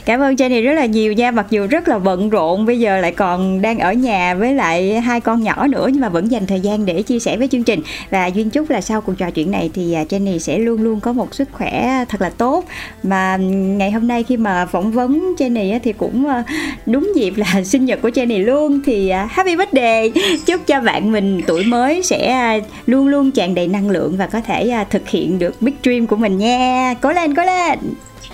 A: Cảm ơn Jenny rất là nhiều nha. Mặc dù rất là bận rộn Bây giờ lại còn đang ở nhà với lại hai con nhỏ nữa Nhưng mà vẫn dành thời gian để chia sẻ với chương trình. Và Duyên chúc là sau cuộc trò chuyện này Thì à, Jenny sẽ luôn luôn có một sức khỏe thật là tốt. Mà ngày hôm nay khi mà phỏng vấn Jenny Thì cũng à, đúng dịp là <laughs> sinh nhật của Jenny luôn. Thì à, happy birthday! Chúc cho bạn mình tuổi mới sẽ luôn luôn tràn đầy năng lượng Và có thể thực hiện được big dream của mình nha. Cố lên, cố lên!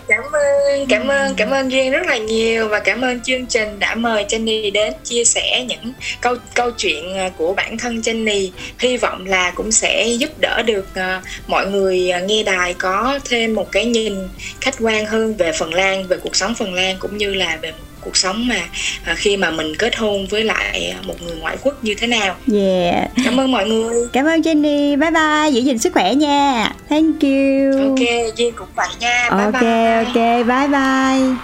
B: Cảm ơn cảm ơn cảm ơn duyên rất là nhiều và cảm ơn chương trình đã mời Jenny đến chia sẻ những câu câu chuyện à, của bản thân Jenny. Hy vọng là cũng sẽ giúp đỡ được uh, mọi người uh, nghe đài có thêm một cái nhìn khách quan hơn về Phần Lan về cuộc sống Phần Lan cũng như là về cuộc sống mà à, khi mà mình kết hôn với lại một người ngoại quốc như thế nào.
A: Yeah.
B: Cảm ơn mọi người.
A: Cảm ơn Jenny. Bye bye. Giữ gìn sức khỏe nha. Thank you.
B: Ok, Duyên cũng vậy nha. Bye
A: ok,
B: bye.
A: Ok, bye bye.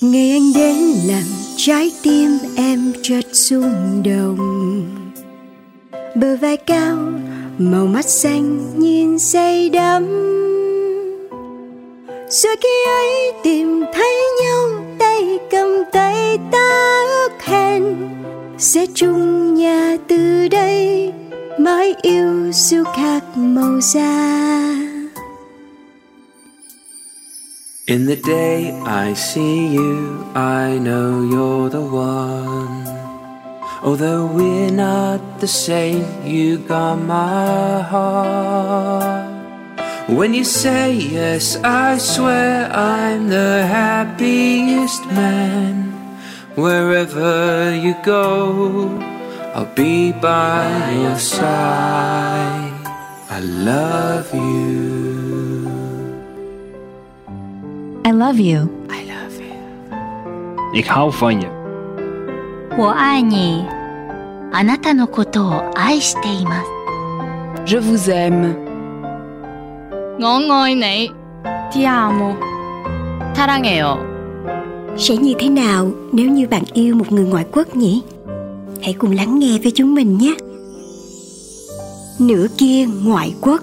A: Ngày anh đến làm trái tim em chợt rung động Bờ vai cao, màu mắt xanh nhìn say đắm rồi khi ấy tìm thấy nhau tay cầm tay ta ước hẹn sẽ chung nhà từ đây mãi yêu siêu khác màu da
C: In the day I see you, I know you're the one. Although we're not the same, you got my heart. When you say yes, I swear I'm the happiest man. Wherever you go, I'll be by your side. I love you.
D: I love you.
C: I love you.
E: Ik hou van je.
D: 我爱你。あなたのことを愛しています。
F: Je vous aime.
G: 我爱你，
F: Ti amo,
G: 사랑해요.
A: Sẽ như thế nào nếu như bạn yêu một người ngoại quốc nhỉ? Hãy cùng lắng nghe với chúng mình nhé. Nửa kia ngoại quốc